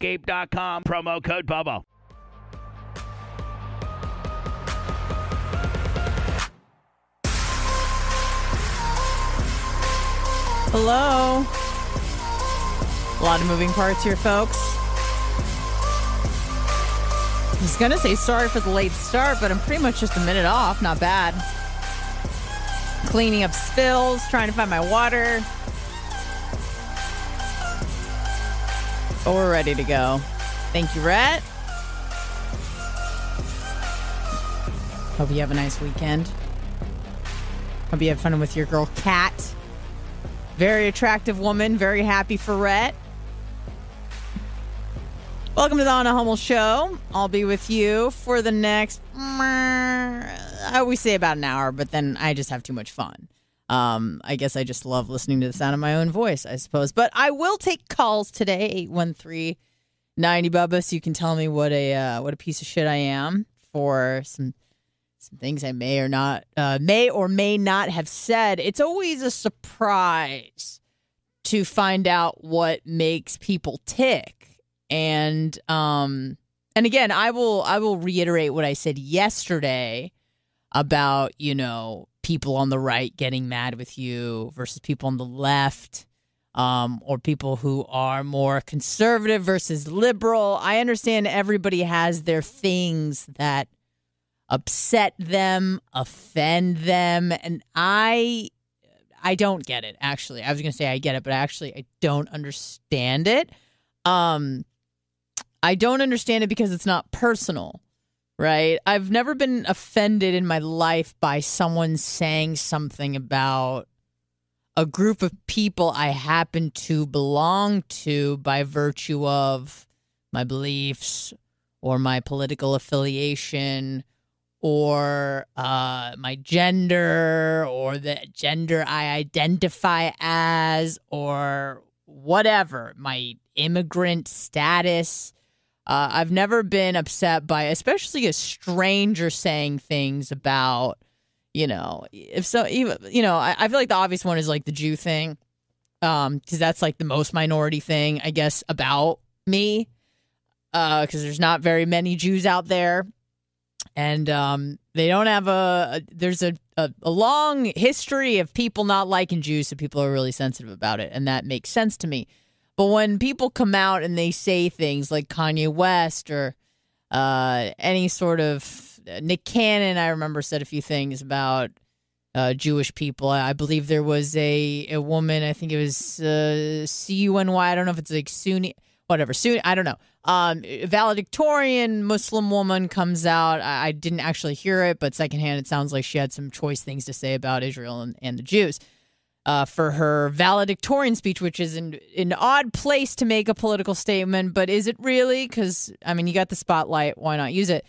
Promo code BUBBA. Hello. A lot of moving parts here, folks. I was going to say sorry for the late start, but I'm pretty much just a minute off. Not bad. Cleaning up spills, trying to find my water. But we're ready to go. Thank you, Rhett. Hope you have a nice weekend. Hope you have fun with your girl, Kat. Very attractive woman. Very happy for Rhett. Welcome to the Anna Hummel Show. I'll be with you for the next, I always say about an hour, but then I just have too much fun. Um, I guess I just love listening to the sound of my own voice, I suppose. But I will take calls today, 813 90 Bubba, so you can tell me what a uh, what a piece of shit I am for some some things I may or not uh, may or may not have said. It's always a surprise to find out what makes people tick. And um and again, I will I will reiterate what I said yesterday about, you know, people on the right getting mad with you versus people on the left um, or people who are more conservative versus liberal. I understand everybody has their things that upset them, offend them, and I I don't get it actually. I was going to say I get it, but actually I don't understand it. Um I don't understand it because it's not personal right? I've never been offended in my life by someone saying something about a group of people I happen to belong to by virtue of my beliefs or my political affiliation or uh, my gender or the gender I identify as or whatever, my immigrant status uh, I've never been upset by, especially a stranger saying things about, you know, if so, even you know, I, I feel like the obvious one is like the Jew thing, um, because that's like the most minority thing, I guess, about me, uh, because there's not very many Jews out there, and um, they don't have a, there's a, a, a long history of people not liking Jews, so people are really sensitive about it, and that makes sense to me. But when people come out and they say things like Kanye West or uh, any sort of Nick Cannon, I remember said a few things about uh, Jewish people. I believe there was a a woman. I think it was uh, C U N Y. I don't know if it's like Sunni, whatever. Sunni. I don't know. Um, valedictorian Muslim woman comes out. I, I, didn't actually hear it, but secondhand, it sounds like she had some choice things to say about Israel and, and the Jews. Uh, for her valedictorian speech, which is an, an odd place to make a political statement, but is it really? Because, I mean, you got the spotlight. Why not use it?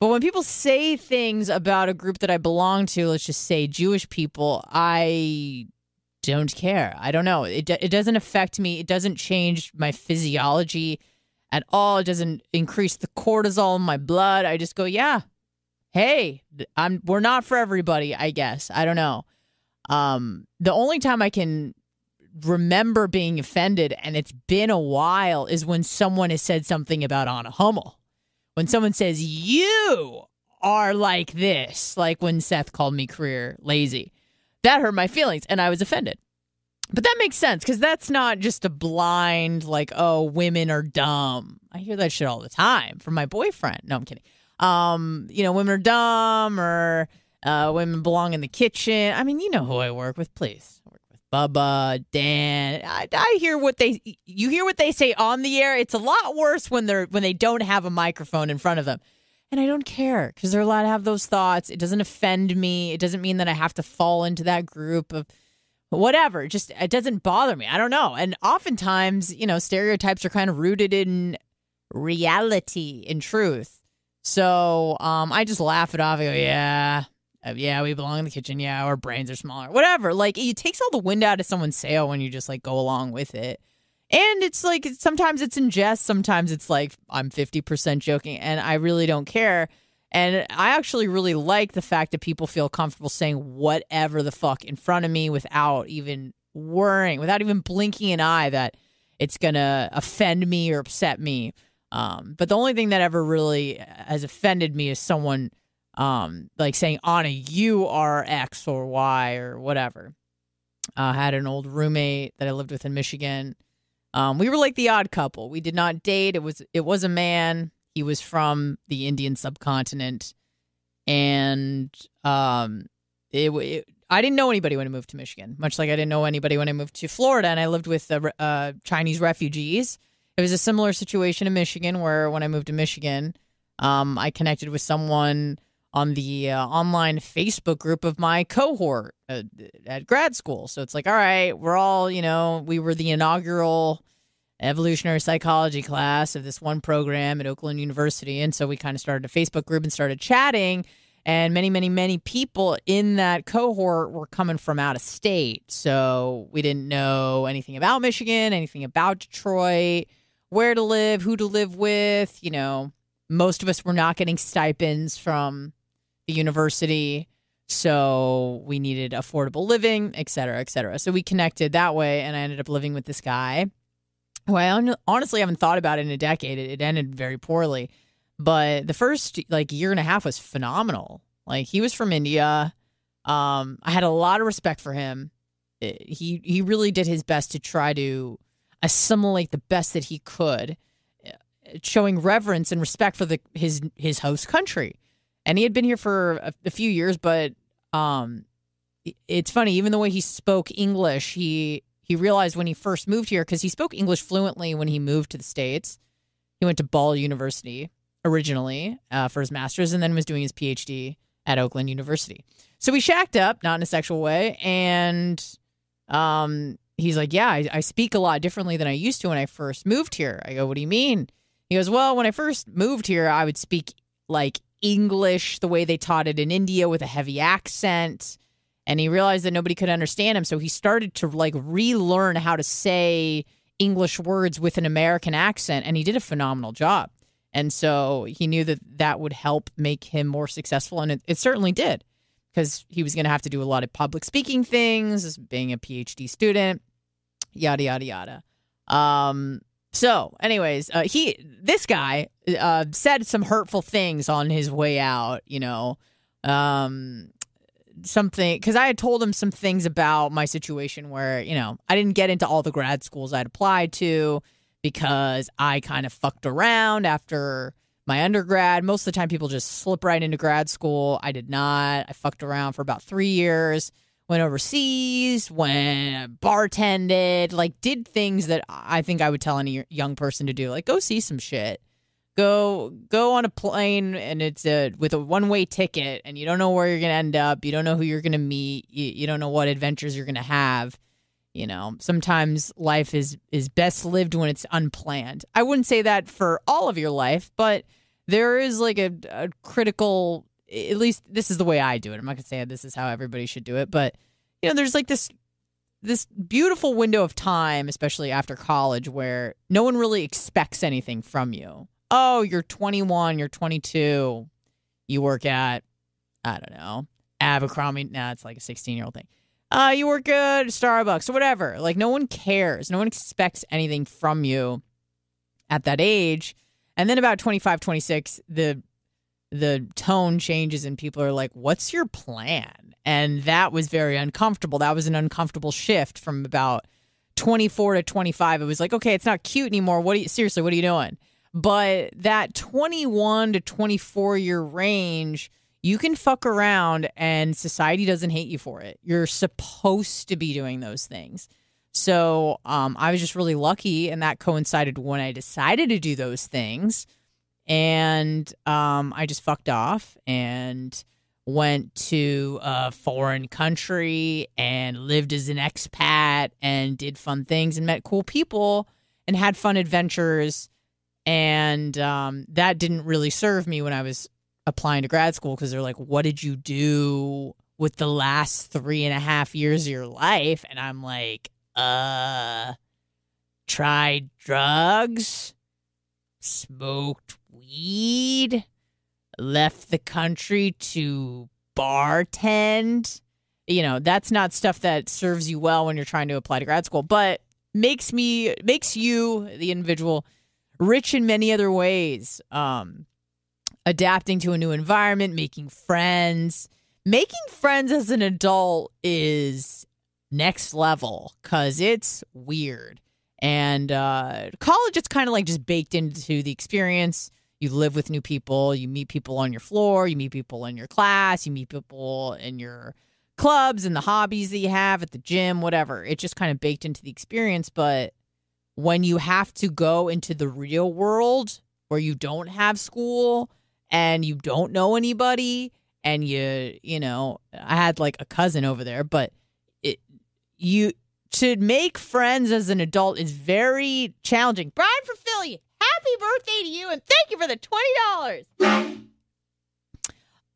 But when people say things about a group that I belong to, let's just say Jewish people, I don't care. I don't know. It, it doesn't affect me. It doesn't change my physiology at all. It doesn't increase the cortisol in my blood. I just go, yeah, hey, I'm we're not for everybody, I guess. I don't know. Um, the only time I can remember being offended, and it's been a while, is when someone has said something about Anna Hummel. When someone says, You are like this, like when Seth called me career lazy, that hurt my feelings and I was offended. But that makes sense because that's not just a blind, like, oh, women are dumb. I hear that shit all the time from my boyfriend. No, I'm kidding. Um, you know, women are dumb or uh, women belong in the kitchen. I mean, you know who I work with, please. I work with Bubba, Dan. I, I hear what they you hear what they say on the air. It's a lot worse when they're when they don't have a microphone in front of them. And I don't care because they're allowed to have those thoughts. It doesn't offend me. It doesn't mean that I have to fall into that group of whatever. Just it doesn't bother me. I don't know. And oftentimes, you know, stereotypes are kind of rooted in reality, in truth. So um, I just laugh it off. I go, yeah, uh, yeah, we belong in the kitchen. Yeah, our brains are smaller. Whatever. Like it takes all the wind out of someone's sail when you just like go along with it. And it's like sometimes it's in jest, sometimes it's like I'm 50% joking, and I really don't care. And I actually really like the fact that people feel comfortable saying whatever the fuck in front of me without even worrying, without even blinking an eye that it's going to offend me or upset me. Um, but the only thing that ever really has offended me is someone um, like saying, Anna, you are X or Y or whatever. Uh, I had an old roommate that I lived with in Michigan. Um, we were like the odd couple. We did not date. It was it was a man. He was from the Indian subcontinent, and um, it, it, I didn't know anybody when I moved to Michigan. Much like I didn't know anybody when I moved to Florida, and I lived with uh, uh, Chinese refugees. It was a similar situation in Michigan, where when I moved to Michigan, um, I connected with someone on the uh, online Facebook group of my cohort uh, at grad school. So it's like, all right, we're all, you know, we were the inaugural evolutionary psychology class of this one program at Oakland University. And so we kind of started a Facebook group and started chatting. And many, many, many people in that cohort were coming from out of state. So we didn't know anything about Michigan, anything about Detroit, where to live, who to live with. You know, most of us were not getting stipends from the university. So we needed affordable living, et cetera, et cetera. So we connected that way. And I ended up living with this guy who I honestly haven't thought about in a decade. It, it ended very poorly. But the first like year and a half was phenomenal. Like he was from India. Um, I had a lot of respect for him. It, he he really did his best to try to assimilate the best that he could, uh, showing reverence and respect for the his his host country. And he had been here for a, a few years, but um, it's funny. Even the way he spoke English, he he realized when he first moved here because he spoke English fluently when he moved to the states. He went to Ball University originally uh, for his master's, and then was doing his PhD at Oakland University. So we shacked up, not in a sexual way, and um, he's like, "Yeah, I, I speak a lot differently than I used to when I first moved here." I go, "What do you mean?" He goes, "Well, when I first moved here, I would speak like English the way they taught it in India with a heavy accent." and he realized that nobody could understand him. So he started to like relearn how to say english words with an american accent and he did a phenomenal job. And so he knew that that would help make him more successful and it, it certainly did because he was going to have to do a lot of public speaking things being a phd student yada yada yada. Um, So, anyways, uh, he this guy uh, said some hurtful things on his way out. You know, um, something because I had told him some things about my situation where you know I didn't get into all the grad schools I'd applied to because I kind of fucked around after my undergrad. Most of the time, people just slip right into grad school. I did not. I fucked around for about three years. Went overseas, went bartended, like did things that I think I would tell any young person to do, like go see some shit. Go go on a plane and it's a with a one way ticket and you don't know where you're gonna end up you don't know who you're gonna meet you, you don't know what adventures you're gonna have you know. Sometimes life is is best lived when it's unplanned. I wouldn't say that for all of your life but there is like a, a critical at least this is the way i do it i'm not gonna say this is how everybody should do it but you know there's like this this beautiful window of time especially after college where no one really expects anything from you oh, you're 21, you're 22, you work at, I don't know, Abercrombie. Nah, it's like a 16 year old thing. Uh, you work at Starbucks or whatever. Like, no one cares. No one expects anything from you at that age. And then about 25, 26, the the tone changes and people are like, "What's your plan?" And that was very uncomfortable. That was an uncomfortable shift from about 24 to 25. It was like, "Okay, it's not cute anymore. What are you seriously, what are you doing?" But that 21 to 24 year range, you can fuck around and society doesn't hate you for it. You're supposed to be doing those things. So um, I was just really lucky, and that coincided when I decided to do those things. And um, I just fucked off and went to a foreign country and lived as an expat and did fun things and met cool people and had fun adventures and um, that didn't really serve me when I was applying to grad school because they're like, "What did you do with the last three and a half years of your life?" And I'm like, "Uh, tried drugs, smoked weed, left the country to bartend." You know, that's not stuff that serves you well when you're trying to apply to grad school, but makes me makes you the individual rich in many other ways. Um, adapting to a new environment, making friends. Making friends as an adult is next level because it's weird. And uh, college, it's kind of like just baked into the experience. You live with new people, you meet people on your floor, you meet people in your class, you meet people in your clubs and the hobbies that you have at the gym, whatever. It's just kind of baked into the experience. But when you have to go into the real world where you don't have school and you don't know anybody and you you know i had like a cousin over there but it you to make friends as an adult is very challenging brian for philly happy birthday to you and thank you for the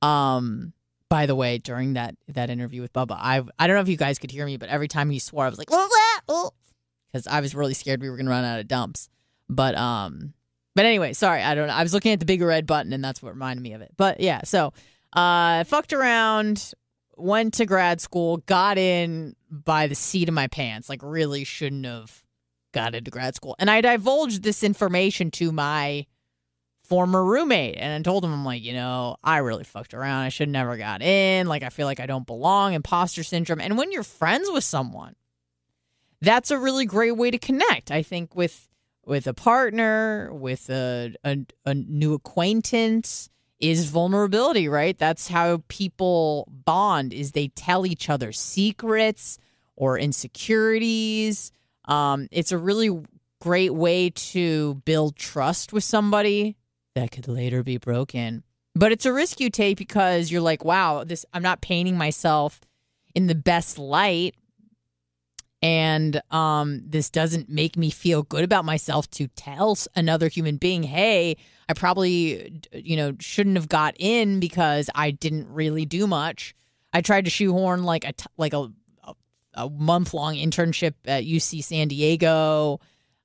$20 um by the way during that that interview with bubba i i don't know if you guys could hear me but every time he swore i was like because I was really scared we were gonna run out of dumps. But um, but anyway, sorry, I don't know. I was looking at the big red button, and that's what reminded me of it. But yeah, so uh, fucked around, went to grad school, got in by the seat of my pants. Like, really shouldn't have got into grad school. And I divulged this information to my former roommate and I told him, I'm like, you know, I really fucked around. I should never got in. Like, I feel like I don't belong, imposter syndrome. And when you're friends with someone that's a really great way to connect. I think with with a partner, with a, a, a new acquaintance is vulnerability, right? That's how people bond is they tell each other secrets or insecurities. Um, it's a really great way to build trust with somebody that could later be broken. But it's a risk you take because you're like, wow, this I'm not painting myself in the best light and um, this doesn't make me feel good about myself to tell another human being hey i probably you know shouldn't have got in because i didn't really do much i tried to shoehorn like a like a, a, month long internship at uc san diego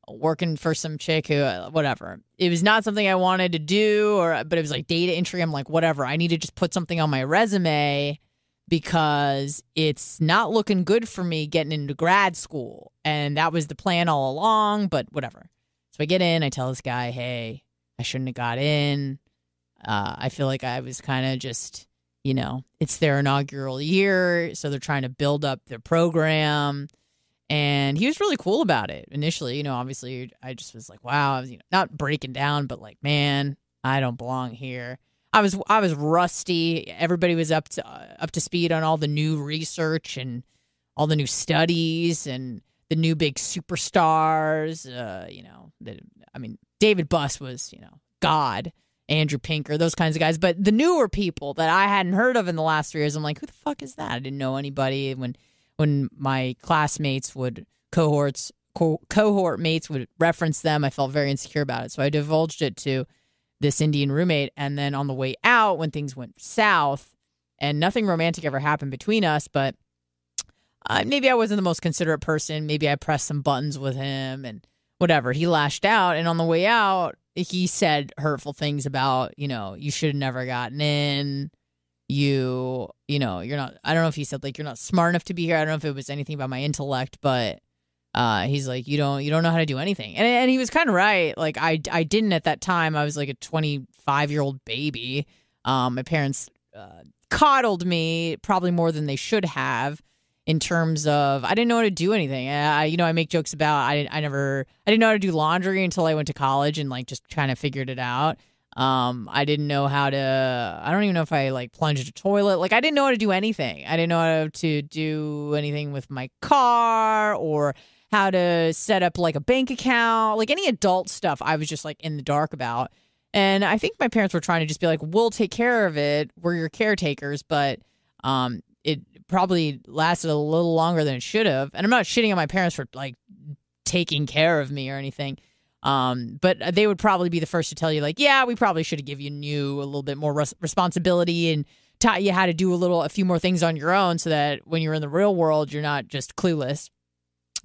working for some chick who uh, whatever it was not something i wanted to do or but it was like data entry i'm like whatever i need to just put something on my resume because it's not looking good for me getting into grad school. And that was the plan all along, but whatever. So I get in, I tell this guy, hey, I shouldn't have got in. Uh, I feel like I was kind of just, you know, it's their inaugural year, so they're trying to build up their program. And he was really cool about it initially. You know, obviously, I just was like, wow, I was, you know, not breaking down, but like, man, I don't belong here. I was I was rusty. Everybody was up to uh, up to speed on all the new research and all the new studies and the new big superstars. Uh, you know, the, I mean, David Buss was you know God. Andrew Pinker, those kinds of guys. But the newer people that I hadn't heard of in the last three years, I'm like, who the fuck is that? I didn't know anybody. When when my classmates would cohorts co- cohort mates would reference them, I felt very insecure about it. So I divulged it to this Indian roommate. And then on the way out, when things went south, and nothing romantic ever happened between us, but uh, maybe I wasn't the most considerate person. Maybe I pressed some buttons with him and whatever. He lashed out. And on the way out, he said hurtful things about, you know, you should have never gotten in. You, you know, you're not, I don't know if he said like, you're not smart enough to be here. I don't know if it was anything about my intellect, but uh, he's like, you don't, you don't know how to do anything, and and he was kind of right. Like I, I didn't at that time. I was like a 25 year old baby. Um, my parents uh, coddled me probably more than they should have in terms of I didn't know how to do anything. I, you know, I make jokes about I, I never, I didn't know how to do laundry until I went to college and like just kind of figured it out. Um, I didn't know how to. I don't even know if I like plunged a toilet. Like I didn't know how to do anything. I didn't know how to do anything with my car or how to set up like a bank account, like any adult stuff. I was just like in the dark about. And I think my parents were trying to just be like, "We'll take care of it. We're your caretakers." But um, probably lasted a little longer than it should have. And I'm not shitting on my parents for like taking care of me or anything. Um, but they would probably be the first to tell you, like, yeah, we probably should have given you new a little bit more res- responsibility and taught you how to do a little, a few more things on your own, so that when you're in the real world, you're not just clueless.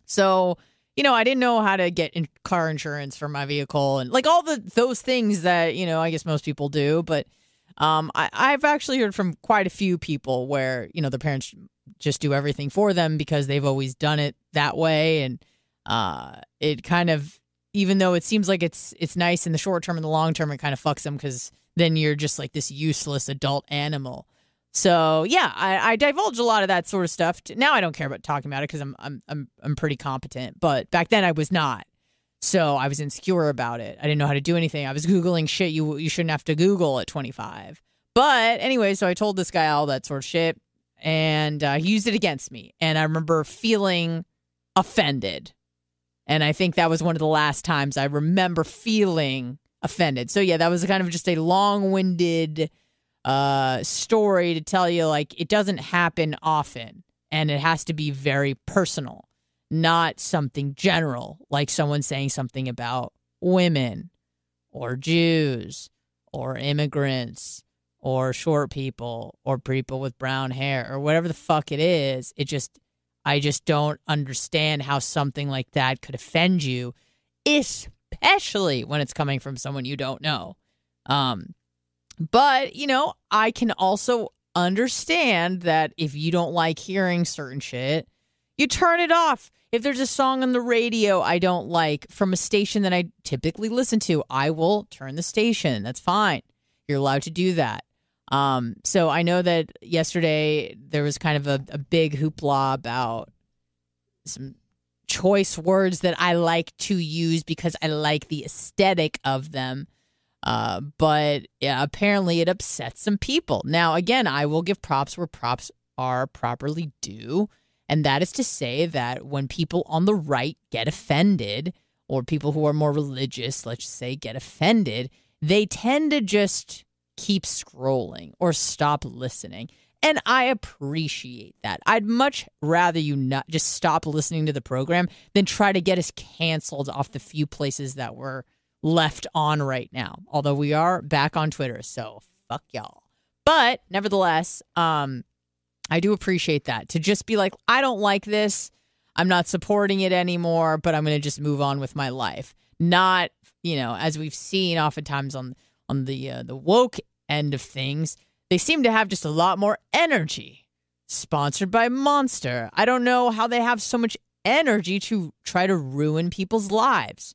So, you know, I didn't know how to get in car insurance for my vehicle and like all the those things that, you know, I guess most people do, but um I I've actually heard from quite a few people where, you know, their parents just do everything for them because they've always done it that way and uh it kind of even though it seems like it's it's nice in the short term and the long term it kind of fucks them cuz then you're just like this useless adult animal so yeah, I, I divulge a lot of that sort of stuff. Now I don't care about talking about it because I'm I'm I'm I'm pretty competent. But back then I was not. So I was insecure about it. I didn't know how to do anything. I was googling shit you you shouldn't have to Google at 25. But anyway, so I told this guy all that sort of shit, and uh, he used it against me. And I remember feeling offended. And I think that was one of the last times I remember feeling offended. So yeah, that was kind of just a long-winded uh, story to tell you like it doesn't happen often and it has to be very personal, not something general, like someone saying something about women or Jews or immigrants or short people or people with brown hair or whatever the fuck it is. It just, I just don't understand how something like that could offend you, especially when it's coming from someone you don't know. Um, but, you know, I can also understand that if you don't like hearing certain shit, you turn it off. If there's a song on the radio I don't like from a station that I typically listen to, I will turn the station. That's fine. You're allowed to do that. Um, so I know that yesterday there was kind of a, a big hoopla about some choice words that I like to use because I like the aesthetic of them. Uh, but yeah, apparently it upsets some people. Now, again, I will give props where props are properly due. And that is to say that when people on the right get offended, or people who are more religious, let's just say, get offended, they tend to just keep scrolling or stop listening. And I appreciate that. I'd much rather you not just stop listening to the program than try to get us canceled off the few places that we're left on right now. Although we are back on Twitter, so fuck y'all. But nevertheless, um, I do appreciate that to just be like, I don't like this. I'm not supporting it anymore, but I'm going to just move on with my life. Not, you know, as we've seen oftentimes on on the uh, the woke end of things, they seem to have just a lot more energy. Sponsored by Monster. I don't know how they have so much energy to try to ruin people's lives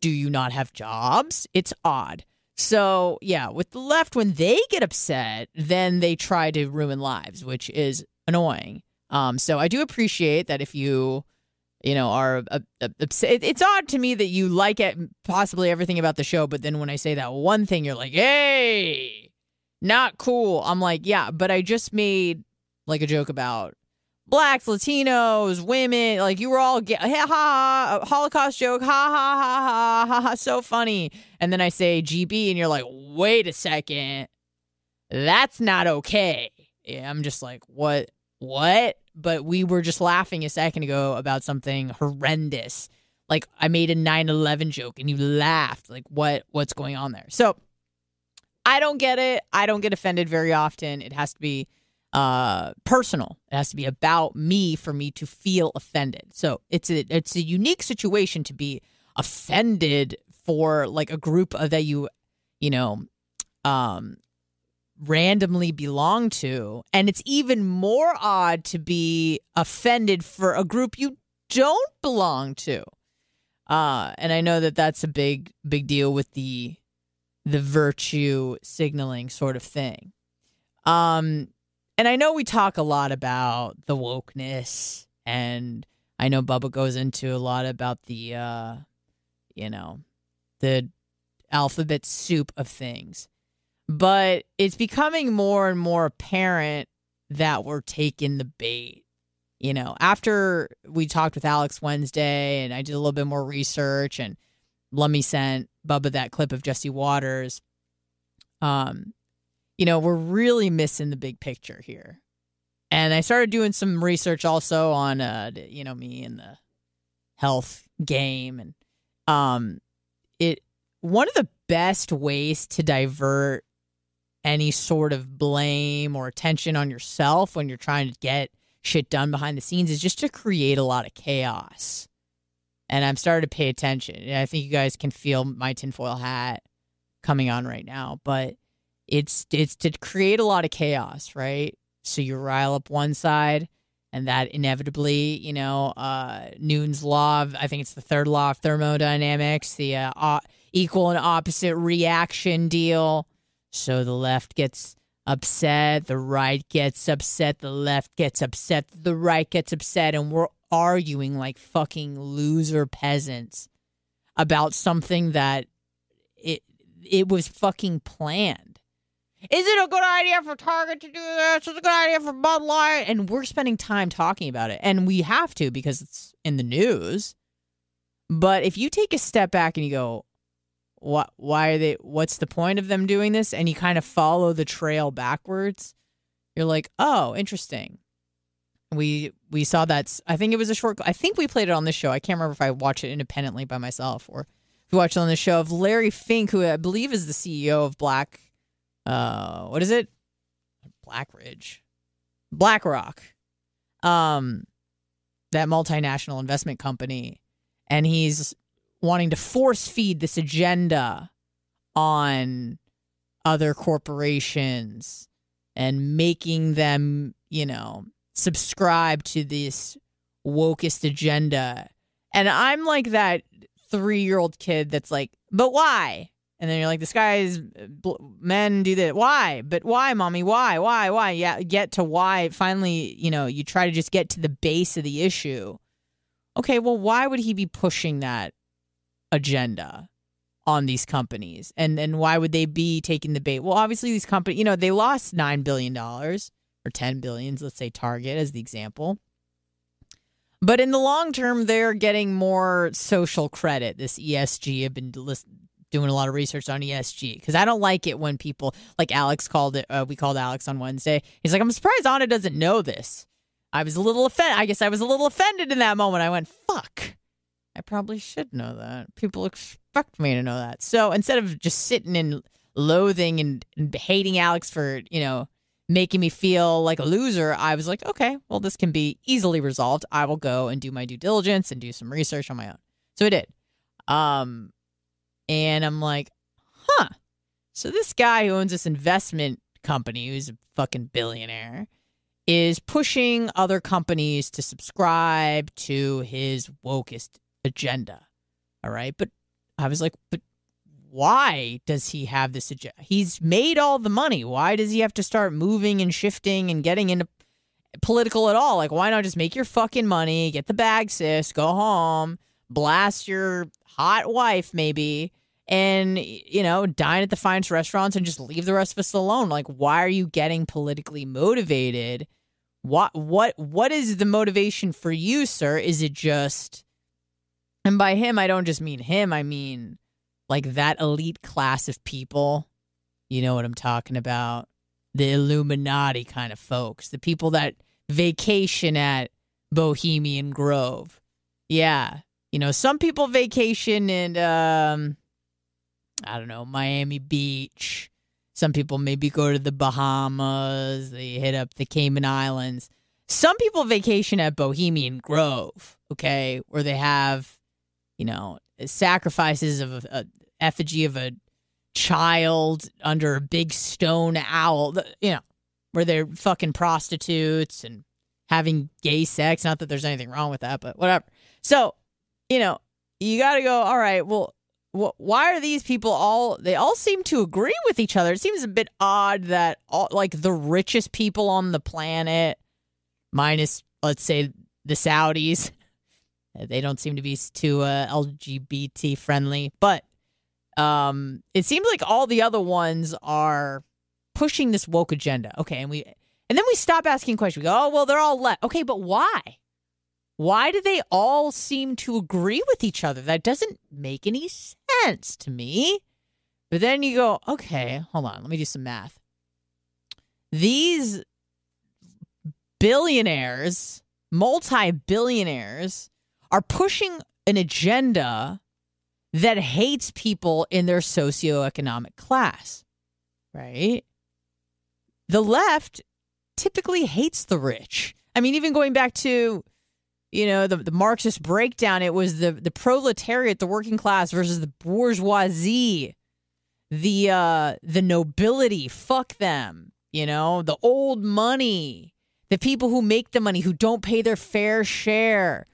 do you not have jobs? It's odd. So, yeah, with the left, when they get upset, then they try to ruin lives, which is annoying. Um, so I do appreciate that if you, you know, are upset. It's odd to me that you like it, possibly everything about the show, but then when I say that one thing, you're like, hey, not cool. I'm like, yeah, but I just made like a joke about blacks, Latinos, women. Like you were all get ha ha Holocaust joke, ha ha ha ha ha ha, so funny. And then I say GB, and you're like, wait a second, that's not okay. Yeah, I'm just like, what, what? But we were just laughing a second ago about something horrendous. Like I made a 9/11 joke, and you laughed. Like what? What's going on there? So. I don't get it. I don't get offended very often. It has to be uh personal. It has to be about me for me to feel offended. So it's a it's a unique situation to be offended for like a group of that you you know um randomly belong to. And it's even more odd to be offended for a group you don't belong to. Uh and i know that that's a big big deal with the the virtue signaling sort of thing. Um and I know we talk a lot about the wokeness, and I know Bubba goes into a lot about the, uh, you know, the alphabet soup of things. But it's becoming more and more apparent that we're taking the bait. You know, after we talked with Alex Wednesday and I did a little bit more research and Lummy sent Bubba that clip of Jesse Watters. Um, you know, we're really missing the big picture here. And I started doing some research also on, uh, you know, me and the health game, and um, it one of the best ways to divert any sort of blame or attention on yourself when you're trying to get shit done behind the scenes is just to create a lot of chaos. And I'm starting to pay attention. And I think you guys can feel my tinfoil hat coming on right now, but it's it's to create a lot of chaos, right? So you rile up one side, and that inevitably, you know, uh, Newton's law of I think it's the third law of thermodynamics, the uh, equal and opposite reaction deal. So the left gets upset, the right gets upset, the left gets upset, the right gets upset, and we're arguing like fucking loser peasants about something that it it was fucking planned. Is it a good idea for Target to do this? Is it a good idea for Bud Light? And we're spending time talking about it. And we have to because it's in the news. But if you take a step back and you go, what why are they what's the point of them doing this? And you kind of follow the trail backwards, you're like, oh, interesting. We we saw that I think it was a short I think we played it on this show. I can't remember if I watched it independently by myself or if we watched it on the show of Larry Fink, who I believe is the CEO of Black uh, what is it? Blackridge, BlackRock, um, that multinational investment company, and he's wanting to force feed this agenda on other corporations and making them, you know, subscribe to this wokest agenda. And I'm like that three year old kid that's like, but why? And then you're like, this guy's uh, men do that. Why? But why, mommy? Why? Why? Why? Yeah, get to why. Finally, you know, you try to just get to the base of the issue. Okay, well, why would he be pushing that agenda on these companies? And and why would they be taking the bait? Well, obviously, these companies, you know, they lost nine billion dollars or ten billions. Let's say Target as the example. But in the long term, they're getting more social credit. This ESG have been doing a lot of research on ESG because I don't like it when people like Alex called it. Uh, we called Alex on Wednesday. He's like, I'm surprised Anna doesn't know this. I was a little offended. I guess I was a little offended in that moment. I went, fuck. I probably should know that. People expect me to know that. So instead of just sitting and loathing and, and hating Alex for, you know, making me feel like a loser, I was like, okay, well, this can be easily resolved. I will go and do my due diligence and do some research on my own. So I did. Um, and I'm like, huh. So this guy who owns this investment company, who's a fucking billionaire, is pushing other companies to subscribe to his wokest agenda. All right. But I was like, but why does he have this agenda? He's made all the money. Why does he have to start moving and shifting and getting into political at all? Like, why not just make your fucking money, get the bag, sis, go home, blast your hot wife, maybe, and, you know, dine at the finest restaurants and just leave the rest of us alone? Like, why are you getting politically motivated? What, what, what is the motivation for you, sir? Is it just, and by him, I don't just mean him, I mean, like that elite class of people. You know what I'm talking about? The Illuminati kind of folks, the people that vacation at Bohemian Grove. Yeah. You know, some people vacation in um I don't know, Miami Beach. Some people maybe go to the Bahamas, they hit up the Cayman Islands. Some people vacation at Bohemian Grove, okay, where they have, you know, sacrifices of a, a effigy of a child under a big stone owl, you know, where they're fucking prostitutes and having gay sex. Not that there's anything wrong with that, but whatever. So, you know, you got to go, all right, well, why are these people all, they all seem to agree with each other. It seems a bit odd that all, like the richest people on the planet, minus, let's say, the Saudis, they don't seem to be too uh, LGBT friendly, but um, it seems like all the other ones are pushing this woke agenda. Okay, and we and then we stop asking questions. We go, oh well, they're all left. Okay, but why? Why do they all seem to agree with each other? That doesn't make any sense to me. But then you go, okay, hold on, let me do some math. These billionaires, multi billionaires, are pushing an agenda that hates people in their socioeconomic class, right? The left typically hates the rich. I mean, even going back to, you know, the, the Marxist breakdown, it was the, the proletariat, the working class versus the bourgeoisie, the uh, the nobility, fuck them, you know, the old money, the people who make the money, who don't pay their fair share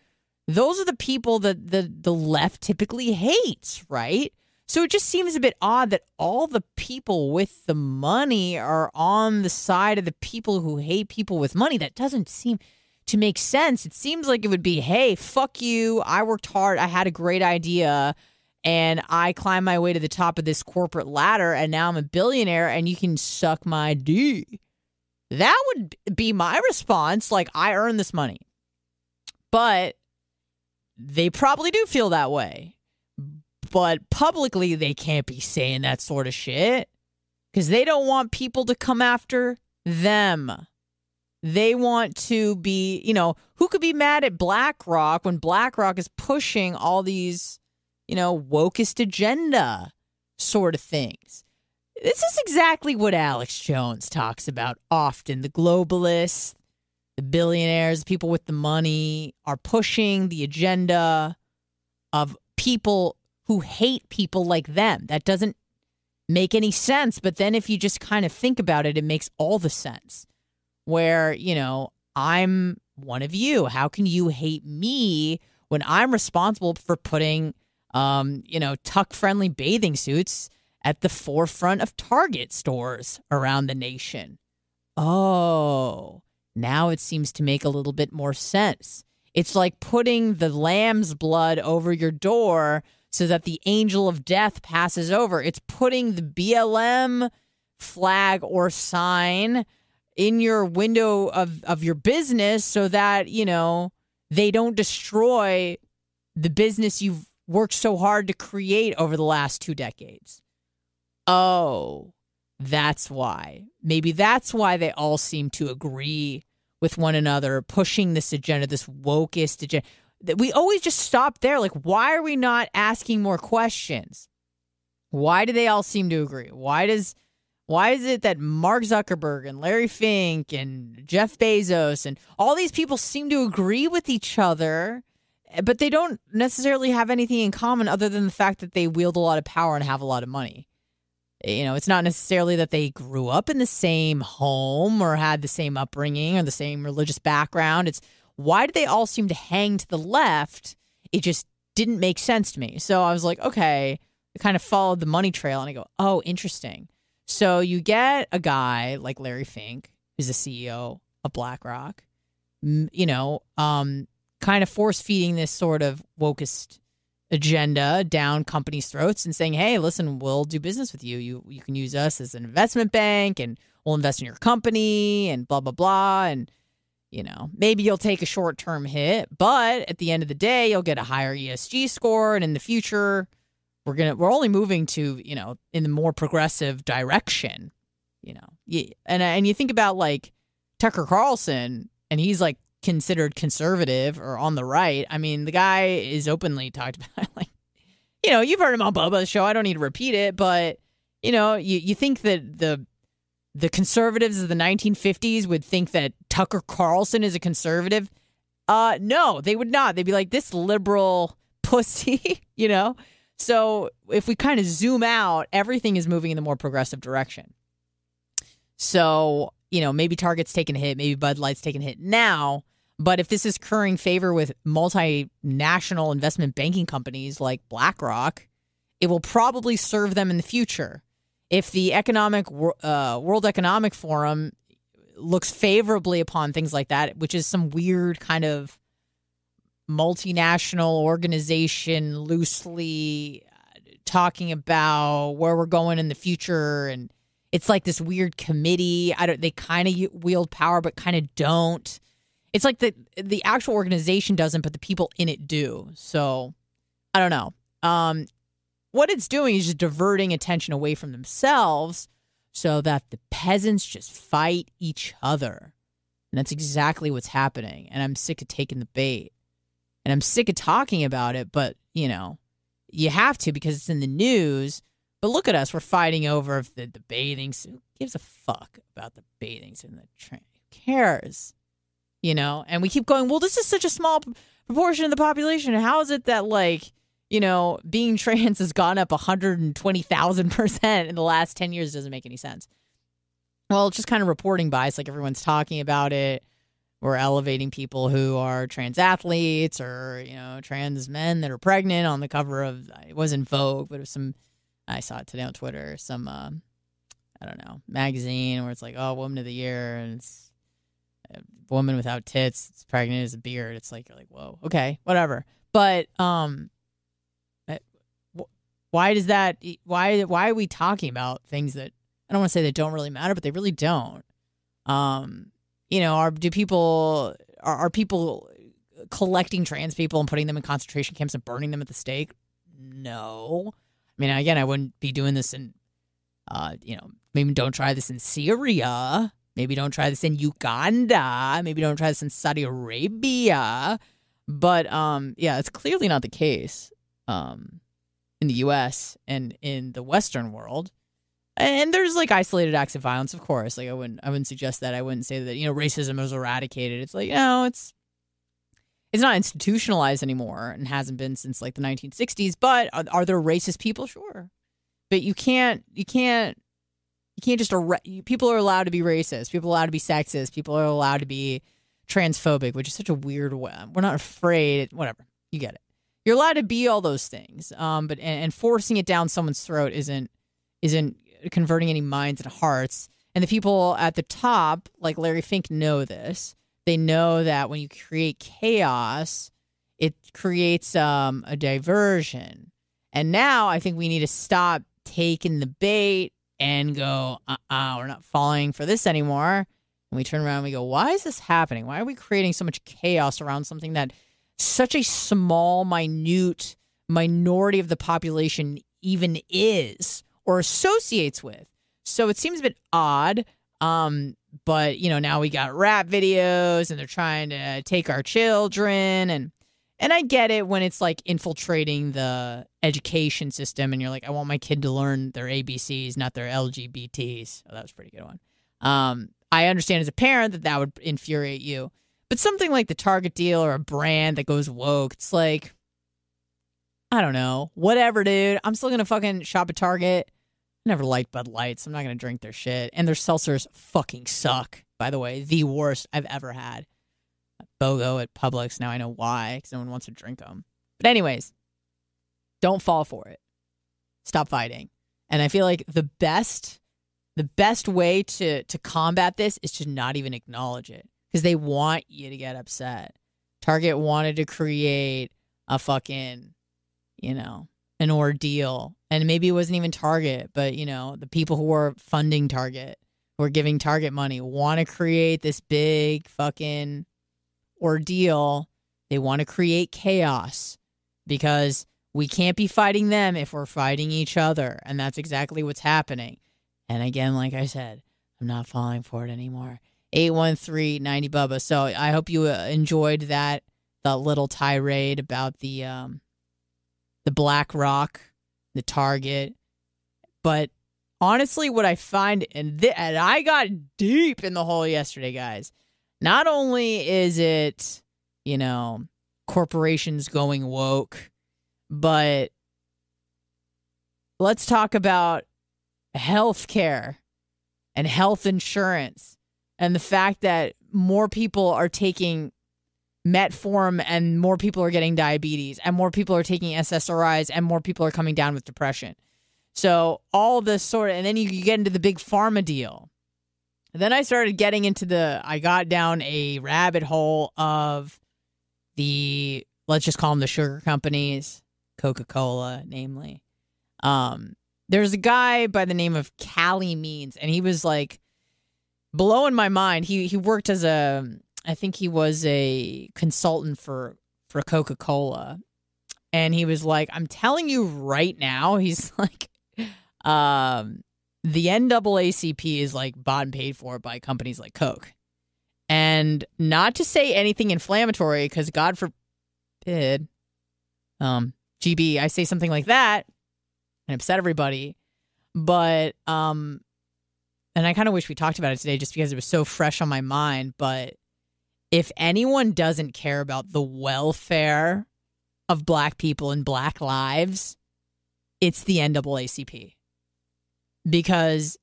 those are the people that the, the left typically hates, right? So it just seems a bit odd that all the people with the money are on the side of the people who hate people with money. That doesn't seem to make sense. It seems like it would be, hey, fuck you. I worked hard. I had a great idea and I climbed my way to the top of this corporate ladder and now I'm a billionaire and you can suck my D. That would be my response. Like, I earned this money. But they probably do feel that way. But publicly, they can't be saying that sort of shit because they don't want people to come after them. They want to be, you know, who could be mad at BlackRock when BlackRock is pushing all these, you know, wokest agenda sort of things? This is exactly what Alex Jones talks about often. The globalists, the billionaires, people with the money are pushing the agenda of people who hate people like them. That doesn't make any sense. But then if you just kind of think about it, it makes all the sense. Where, you know, I'm one of you. How can you hate me when I'm responsible for putting, um, you know, tuck friendly bathing suits at the forefront of Target stores around the nation? Oh, now it seems to make a little bit more sense. It's like putting the lamb's blood over your door so that the angel of death passes over. It's putting the BLM flag or sign in your window of, of your business so that, you know, they don't destroy the business you've worked so hard to create over the last two decades. Oh, that's why. Maybe that's why they all seem to agree with one another, pushing this agenda, this wokest agenda. That We always just stop there. Like, why are we not asking more questions? Why do they all seem to agree? Why does why is it that Mark Zuckerberg and Larry Fink and Jeff Bezos and all these people seem to agree with each other, eh, but they don't necessarily have anything in common other than the fact that they wield a lot of power and have a lot of money? Eh, you know, it's not necessarily that they grew up in the same home or had the same upbringing or the same religious background. It's why do they all seem to hang to the left? It just didn't make sense to me. So I was like, okay, I kind of followed the money trail and I go, oh, interesting. So you get a guy like Larry Fink, who's the CEO of BlackRock, you know, um, kind of force feeding this sort of wokest agenda down companies' throats and saying, "Hey, listen, we'll do business with you. You you can use us as an investment bank, and we'll invest in your company, and blah blah blah." And you know, maybe you'll take a short term hit, but at the end of the day, you'll get a higher ESG score, and in the future, we're gonna we're only moving to you know in the more progressive direction. You know, and and you think about like Tucker Carlson, and he's like considered conservative or on the right. I mean, the guy is openly talked about like, you know, you've heard him on Bubba's show. I don't need to repeat it, but you know, you you think that the the conservatives of the 1950s would think that Tucker Carlson is a conservative? Uh, no, they would not. They'd be like this liberal pussy, you know. So if we kind of zoom out, everything is moving in the more progressive direction. So you know, maybe Target's taking a hit, maybe Bud Light's taking a hit now. But if this is currying favor with multinational investment banking companies like BlackRock, it will probably serve them in the future. If the economic uh, World Economic Forum looks favorably upon things like that, which is some weird kind of multinational organization loosely uh, talking about where we're going in the future and it's like this weird committee i don't they kind of wield power but kind of don't it's like the the actual organization doesn't, but the people in it do. So I don't know. Um, what it's doing is just diverting attention away from themselves so that the peasants just fight each other. And that's exactly what's happening. And I'm sick of taking the bait. And I'm sick of talking about it, but you know, you have to because it's in the news. But look at us, we're fighting over the, the bathing suit. Who gives a fuck about the bathing suit in the train? Who cares? you know, and we keep going, well, this is such a small proportion of the population. How is it that, like, you know, being trans has gone up 120,000% in the last 10 years doesn't make any sense. Well, it's just kind of reporting bias, like everyone's talking about it. We're elevating people who are trans athletes or, you know, trans men that are pregnant on the cover of, it wasn't Vogue, but it was some, I saw it today on Twitter, some, uh, I don't know, magazine where it's like, oh, woman of the year. And it's, a woman without tits, it's pregnant, as a beard. It's like you're like, whoa, okay, whatever. But um, eh, why does that? Why why are we talking about things that I don't want to say that don't really matter, but they really don't. Um, you know, are do people are, are people collecting trans people and putting them in concentration camps and burning them at the stake? No. I mean, again, I wouldn't be doing this in, uh, you know, maybe don't try this in Syria. Maybe don't try this in Uganda. Maybe don't try this in Saudi Arabia. But um, yeah, it's clearly not the case um, in the U.S. and in the Western world. And there's like isolated acts of violence, of course. Like I wouldn't, I wouldn't suggest that. I wouldn't say that you know racism is eradicated. It's like you know, it's it's not institutionalized anymore and hasn't been since like the 1960s. But are, are there racist people? Sure, but you can't you can't you can't just people are allowed to be racist people are allowed to be sexist people are allowed to be transphobic which is such a weird way we're not afraid whatever you get it you're allowed to be all those things um but and, and forcing it down someone's throat isn't isn't converting any minds and hearts and the people at the top like larry fink know this they know that when you create chaos it creates um a diversion and now i think we need to stop taking the bait and go, uh uh-uh, we're not falling for this anymore. And we turn around and we go, why is this happening? Why are we creating so much chaos around something that such a small, minute minority of the population even is or associates with? So it seems a bit odd. Um, but you know, now we got rap videos and they're trying to take our children and and I get it when it's like infiltrating the education system and you're like, I want my kid to learn their ABCs, not their LGBTs. Oh, that was a pretty good one. Um, I understand as a parent that that would infuriate you. But something like the Target deal or a brand that goes woke, it's like, I don't know. Whatever, dude. I'm still going to fucking shop at Target. Never liked Bud Lights. I'm not to drink their shit. And their seltzers fucking suck, by the way. The worst I've ever had. BOGO at Publix. Now I know why, because no one wants to drink them. But anyways, Don't fall for it. Stop fighting. And I feel like the best the best way to to combat this is to not even acknowledge it because they want you to get upset. Target wanted to create a fucking, you know, an ordeal. And maybe it wasn't even Target, but you know, the people who are funding Target, who are giving Target money, want to create this big fucking ordeal. They want to create chaos because we can't be fighting them if we're fighting each other. And that's exactly what's happening. And again, like I said, I'm not falling for it anymore. 813 90 Bubba. So I hope you uh, enjoyed that the little tirade about the um the BlackRock, the Target. But honestly, what I find and, th- and I got deep in the hole yesterday, guys. Not only is it, you know, corporations going woke, but let's talk about health care and health insurance and the fact that more people are taking metformin and more people are getting diabetes and more people are taking SSRIs and more people are coming down with depression. So all this sort of, and then you, you get into the big pharma deal. And then I started getting into the, I got down a rabbit hole of the, let's just call them the sugar companies, Coca Cola, namely. Um, there's a guy by the name of Calley Means, and he was like blowing my mind. He he worked as a I think he was a consultant for for Coca Cola, and he was like, "I'm telling you right now," he's like, um, the NAACP is like bought and paid for by companies like Coke, and not to say anything inflammatory, because God forbid, um, GB, I say something like that and upset everybody, but um, and I kind of wish we talked about it today just because it was so fresh on my mind, but if anyone doesn't care about the welfare of black people and black lives, it's the NAACP. Because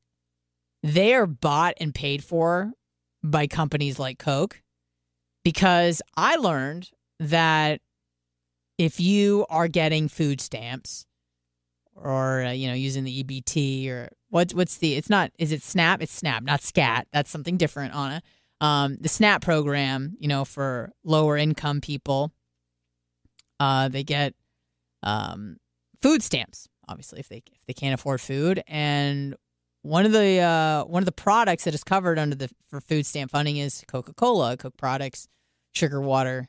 they are bought and paid for by companies like Coke. Because I learned that if you are getting food stamps or uh, you know using the EBT or what's what's the it's not is it SNAP it's SNAP not SCAT that's something different Anna um, the SNAP program, you know, for lower income people, uh, they get um, food stamps. Obviously, if they if they can't afford food, and one of the uh, one of the products that is covered under the for food stamp funding is Coca Cola, Coke products, sugar water,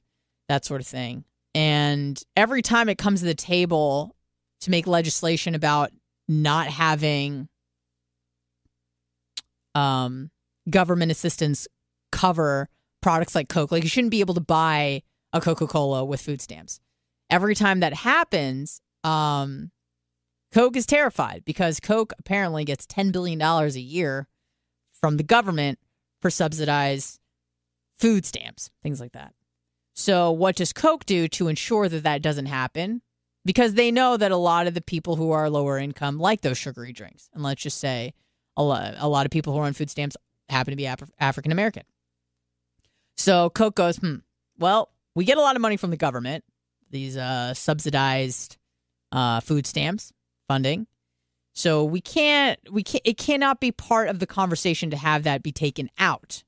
that sort of thing. And every time it comes to the table to make legislation about not having um, government assistance cover products like Coke. Like you shouldn't be able to buy a Coca Cola with food stamps. Every time that happens, um, Coke is terrified because Coke apparently gets $10 billion a year from the government for subsidized food stamps, things like that. So, what does Coke do to ensure that that doesn't happen? Because they know that a lot of the people who are lower income like those sugary drinks. And let's just say a lot, a lot of people who are on food stamps happen to be Af- African American. So Coke goes, hmm, well, we get a lot of money from the government, these uh, subsidized uh, food stamps funding. So we can't, we can't, it cannot be part of the conversation to have that be taken out.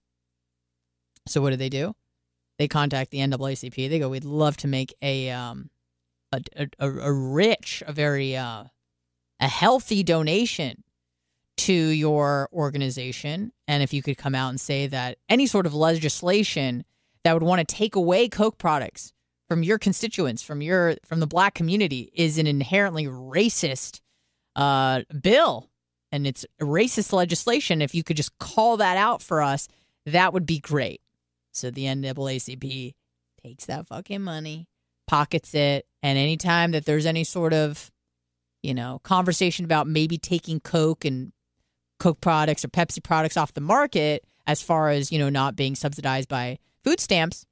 So what do they do? They contact the NAACP. They go, we'd love to make a, um, a, a, a rich, a very, uh, a healthy donation to your organization. And if you could come out and say that any sort of legislation that would want to take away coke products from your constituents from your from the black community is an inherently racist uh, bill. And it's racist legislation. If you could just call that out for us that would be great. So the NAACP takes that fucking money pockets it and anytime that there's any sort of you know conversation about maybe taking coke and Coke products or Pepsi products off the market as far as, you know, not being subsidized by food stamps,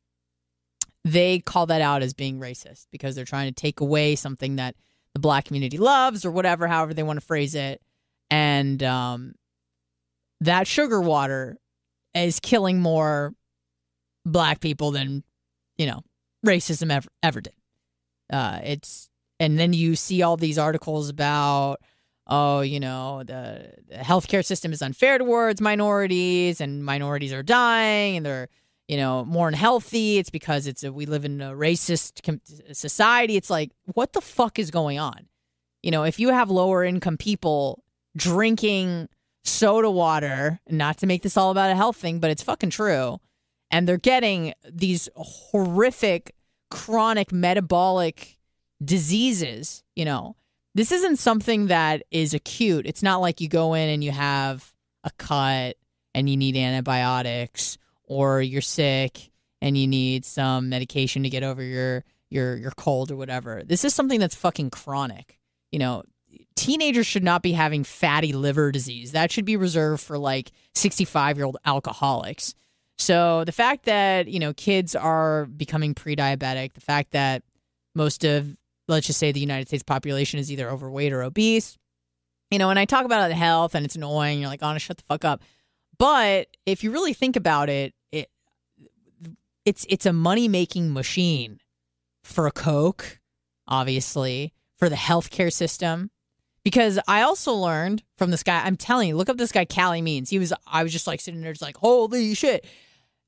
they call that out as being racist because they're trying to take away something that the black community loves or whatever, however they want to phrase it. And um, that sugar water is killing more black people than, you know, racism ever, ever did. Uh, it's and then you see all these articles about oh, you know, the, the healthcare system is unfair towards minorities and minorities are dying and they're, you know, more unhealthy. It's because it's a, we live in a racist com- society. It's like, what the fuck is going on? You know, if you have lower income people drinking soda water, not to make this all about a health thing, but it's fucking true, and they're getting these horrific chronic metabolic diseases, you know, this isn't something that is acute. It's not like you go in and you have a cut and you need antibiotics or you're sick and you need some medication to get over your your your cold or whatever. This is something that's fucking chronic. You know, teenagers should not be having fatty liver disease. That should be reserved for like 65-year-old alcoholics. So the fact that, you know, kids are becoming pre-diabetic, the fact that most of let's just say the United States population is either overweight or obese. You know, when I talk about health and it's annoying, you're like, oh, shut the fuck up. But if you really think about it, it it's it's a money making machine for Coke, obviously, for the healthcare system. Because I also learned from this guy, I'm telling you, look up this guy, Calley Means. He was I was just like sitting there just like, holy shit.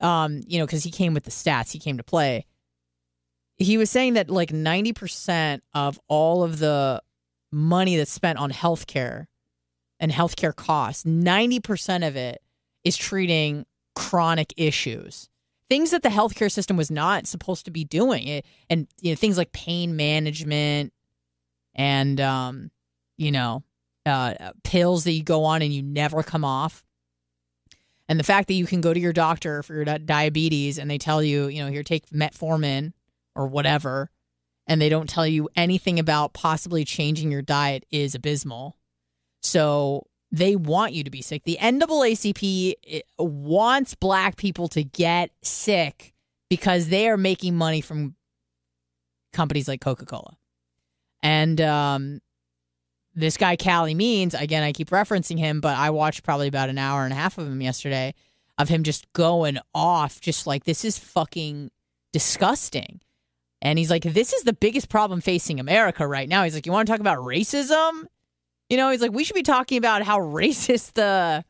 Um, you know, because he came with the stats, he came to play he was saying that like 90% of all of the money that's spent on healthcare and healthcare costs, 90% of it is treating chronic issues. Things that the healthcare system was not supposed to be doing. It, and you know, things like pain management and um, you know, uh, pills that you go on and you never come off. And the fact that you can go to your doctor for your diabetes and they tell you, you know, here take metformin or whatever, and they don't tell you anything about possibly changing your diet is abysmal. So they want you to be sick. The NAACP wants black people to get sick because they are making money from companies like Coca Cola. And um, this guy, Calley Means, again, I keep referencing him, but I watched probably about an hour and a half of him yesterday of him just going off, just like, this is fucking disgusting. And he's like, this is the biggest problem facing America right now. He's like, you want to talk about racism? You know, he's like, we should be talking about how racist the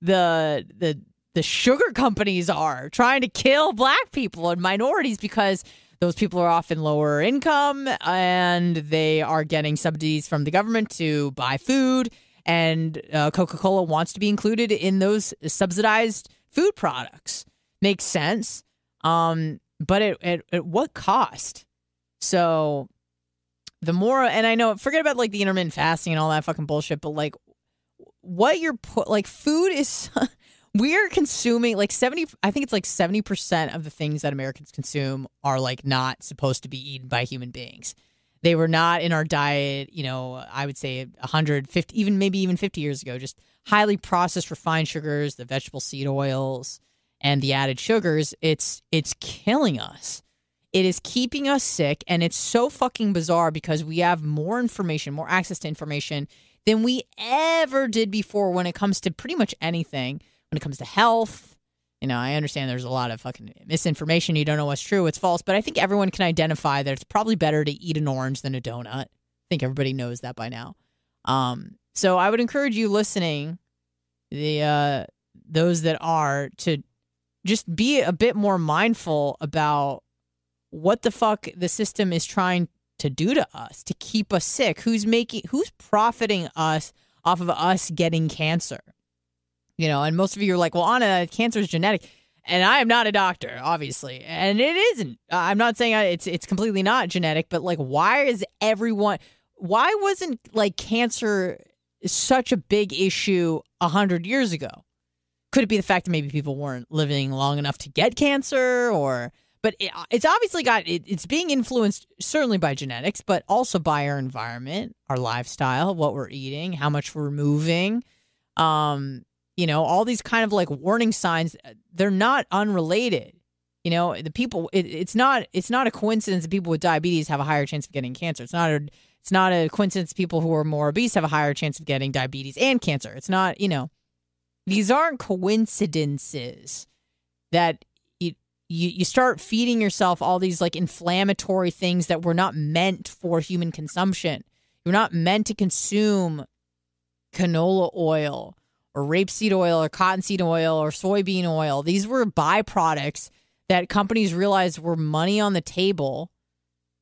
the the the sugar companies are trying to kill black people and minorities because those people are often lower income and they are getting subsidies from the government to buy food and uh, coca-cola wants to be included in those subsidized food products makes sense um, but at, at, at what cost? So the more, and I know, forget about like the intermittent fasting and all that fucking bullshit, but like what you're put, like food is, we're consuming like 70, I think it's like 70% of the things that Americans consume are like not supposed to be eaten by human beings. They were not in our diet, you know, I would say 150, even maybe even 50 years ago, just highly processed refined sugars, the vegetable seed oils, and the added sugars, it's it's killing us. It is keeping us sick and it's so fucking bizarre because we have more information, more access to information than we ever did before when it comes to pretty much anything. When it comes to health, you know, I understand there's a lot of fucking misinformation. You don't know what's true, what's false, but I think everyone can identify that it's probably better to eat an orange than a donut. I think everybody knows that by now. Um, so I would encourage you listening, the uh, those that are to just be a bit more mindful about what the fuck the system is trying to do to us to keep us sick. Who's making who's profiting us off of us getting cancer? You know and most of you are like well anna cancer is genetic. And i am not a doctor obviously. And it isn't. I'm not saying it's it's completely not genetic but like why is everyone why wasn't like cancer such a big issue a hundred years ago could it be the fact that maybe people weren't living long enough to get cancer or but it, it's obviously got it, it's being influenced certainly by genetics but also by our environment our lifestyle what we're eating how much we're moving. Um you know all these kind of like warning signs they're not unrelated. You know the people it, it's not it's not a coincidence that people with diabetes have a higher chance of getting cancer. It's not a it's not a coincidence people who are more obese have a higher chance of getting diabetes and cancer. It's not you know these aren't coincidences that you, you, start feeding yourself all these like inflammatory things that were not meant for human consumption. You're not meant to consume canola oil or rapeseed oil or cottonseed oil or soybean oil. These were byproducts that companies realized were money on the table.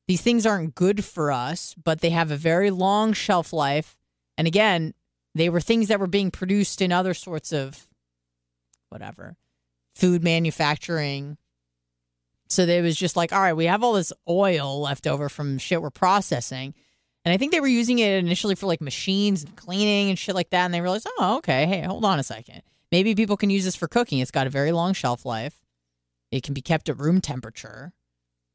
These things aren't good for us, but they have a very long shelf life. And again, they were things that were being produced in other sorts of whatever food manufacturing. So it was just like, all right, we have all this oil left over from shit we're processing. And I think they were using it initially for like machines and cleaning and shit like that. And they realized, oh, okay, hey, hold on a second. Maybe people can use this for cooking. It's got a very long shelf life. It can be kept at room temperature.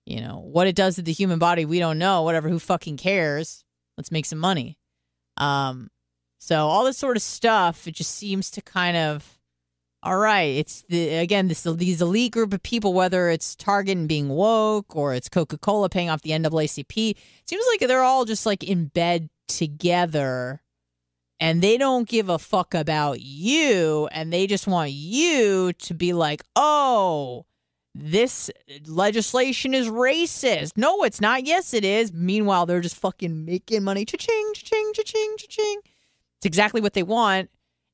You know, what it does to the human body, we don't know. Whatever, who fucking cares? Let's make some money. Um, so all this sort of stuff, it just seems to kind of all right, it's the again this these elite group of people, whether it's Target being woke or it's Coca Cola paying off the NAACP, seems like they're all just like in bed together, and they don't give a fuck about you, and they just want you to be like, oh, this legislation is racist. No, it's not. Yes, it is. Meanwhile, they're just fucking making money. Cha-ching, cha-ching, cha-ching, cha-ching. It's exactly what they want.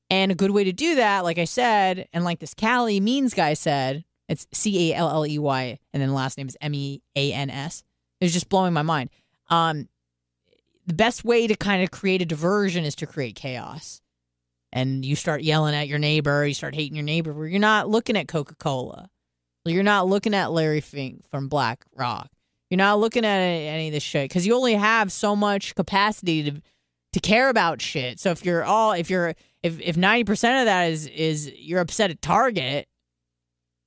And a good way to do that, like I said, and like this Calley Means guy said, it's C A L L E Y, and then the last name is M E A N S. It's just blowing my mind. Um, the best way to kind of create a diversion is to create chaos. And you start yelling at your neighbor, you start hating your neighbor. Where you're not looking at Coca Cola. You're not looking at Larry Fink from Black Rock. You're not looking at any of this shit because you only have so much capacity to to care about shit. So if you're all if you're if if 90% of that is is you're upset at Target,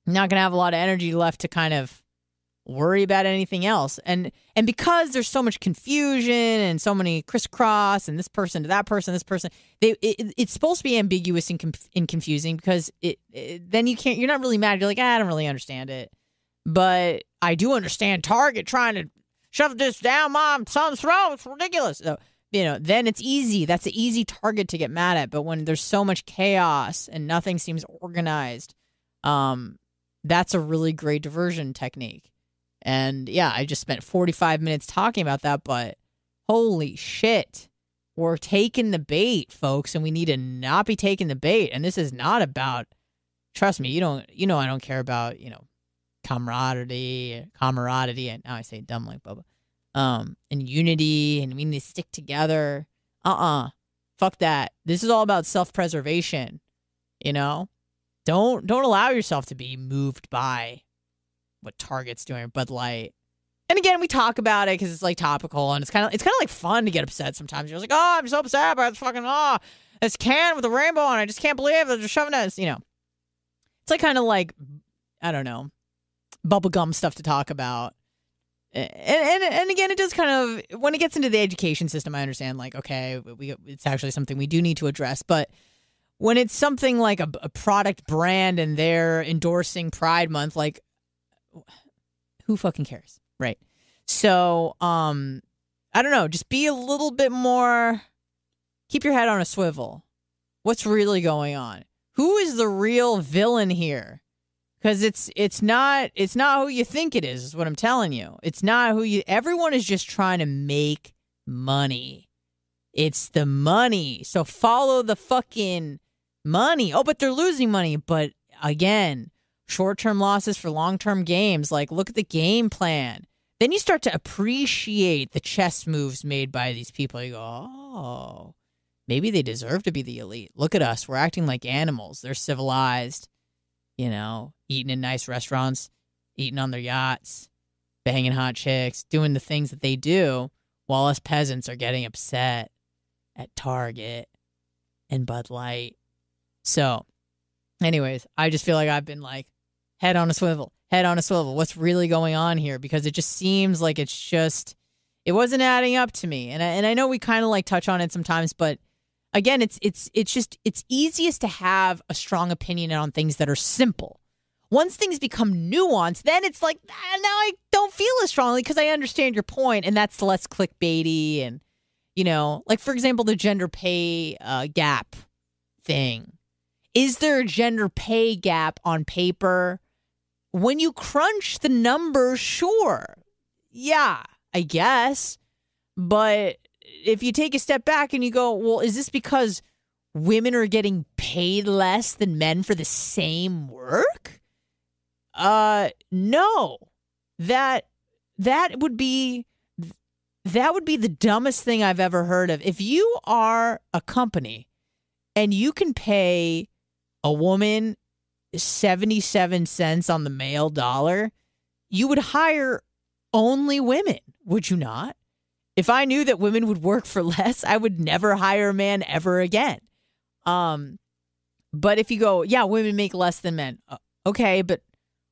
you're not going to have a lot of energy left to kind of worry about anything else. And and because there's so much confusion and so many crisscross and this person to that person, this person, they it, it's supposed to be ambiguous and, conf- and confusing because it, it, then you can't you're not really mad. You're like, ah, I don't really understand it. But I do understand Target trying to shove this down my son's throat. It's ridiculous. So you know, then it's easy. That's an easy target to get mad at. But when there's so much chaos and nothing seems organized, um, that's a really great diversion technique. And yeah, I just spent 45 minutes talking about that, but holy shit. We're taking the bait, folks, and we need to not be taking the bait. And this is not about trust me, you don't you know I don't care about, you know, camaraderie, camaraderie, and now I say dumb like Bubba um, and unity, and we need to stick together. Uh uh-uh. uh Fuck that. This is all about self preservation. You know? Don't don't allow yourself to be moved by what Target's doing, Bud Light. And again, we talk about it because it's like topical and it's kind of it's kind of like fun to get upset sometimes. You're like, oh, I'm so upset about this fucking oh, this can with a rainbow on. it. I just can't believe they're just shoving this. You know, it's like kind of like I don't know, bubblegum stuff to talk about and, and and again, it does kind of when it gets into the education system, I understand like okay, we it's actually something we do need to address, but when it's something like a, a product brand and they're endorsing Pride Month, like who fucking cares, right? So, um, I don't know, just be a little bit more, keep your head on a swivel. What's really going on? Who is the real villain here? Because it's it's not it's not who you think it is is what i'm telling you. It's not who you everyone is just trying to make money. It's the money. So follow the fucking money. Oh but they're losing money. But again short-term losses for long-term games like look at the game plan. Then you start to appreciate the chess moves made by these people. You go oh maybe they deserve to be the elite. Look at us. We're acting like animals. They're civilized you know, eating in nice restaurants, eating on their yachts, banging hot chicks, doing the things that they do, while us peasants are getting upset at Target and Bud Light. So, anyways, I just feel like I've been like head on a swivel, head on a swivel. What's really going on here? Because it just seems like it's just it wasn't adding up to me. And I, and I know we kind of like touch on it sometimes, but again, it's it's it's just it's easiest to have a strong opinion on things that are simple. Once things become nuanced, then it's like ah, now I don't feel as strongly because I understand your point, and that's less clickbaity and you know, like for example, the gender pay uh, gap thing. Is there a gender pay gap on paper? when you crunch the numbers, sure. Yeah, I guess. But if you take a step back and you go, well, is this because women are getting paid less than men for the same work? Uh no. That that would be that would be the dumbest thing I've ever heard of. If you are a company and you can pay a woman 77 cents on the male dollar, you would hire only women, would you not? If I knew that women would work for less, I would never hire a man ever again. Um but if you go, yeah, women make less than men. Okay, but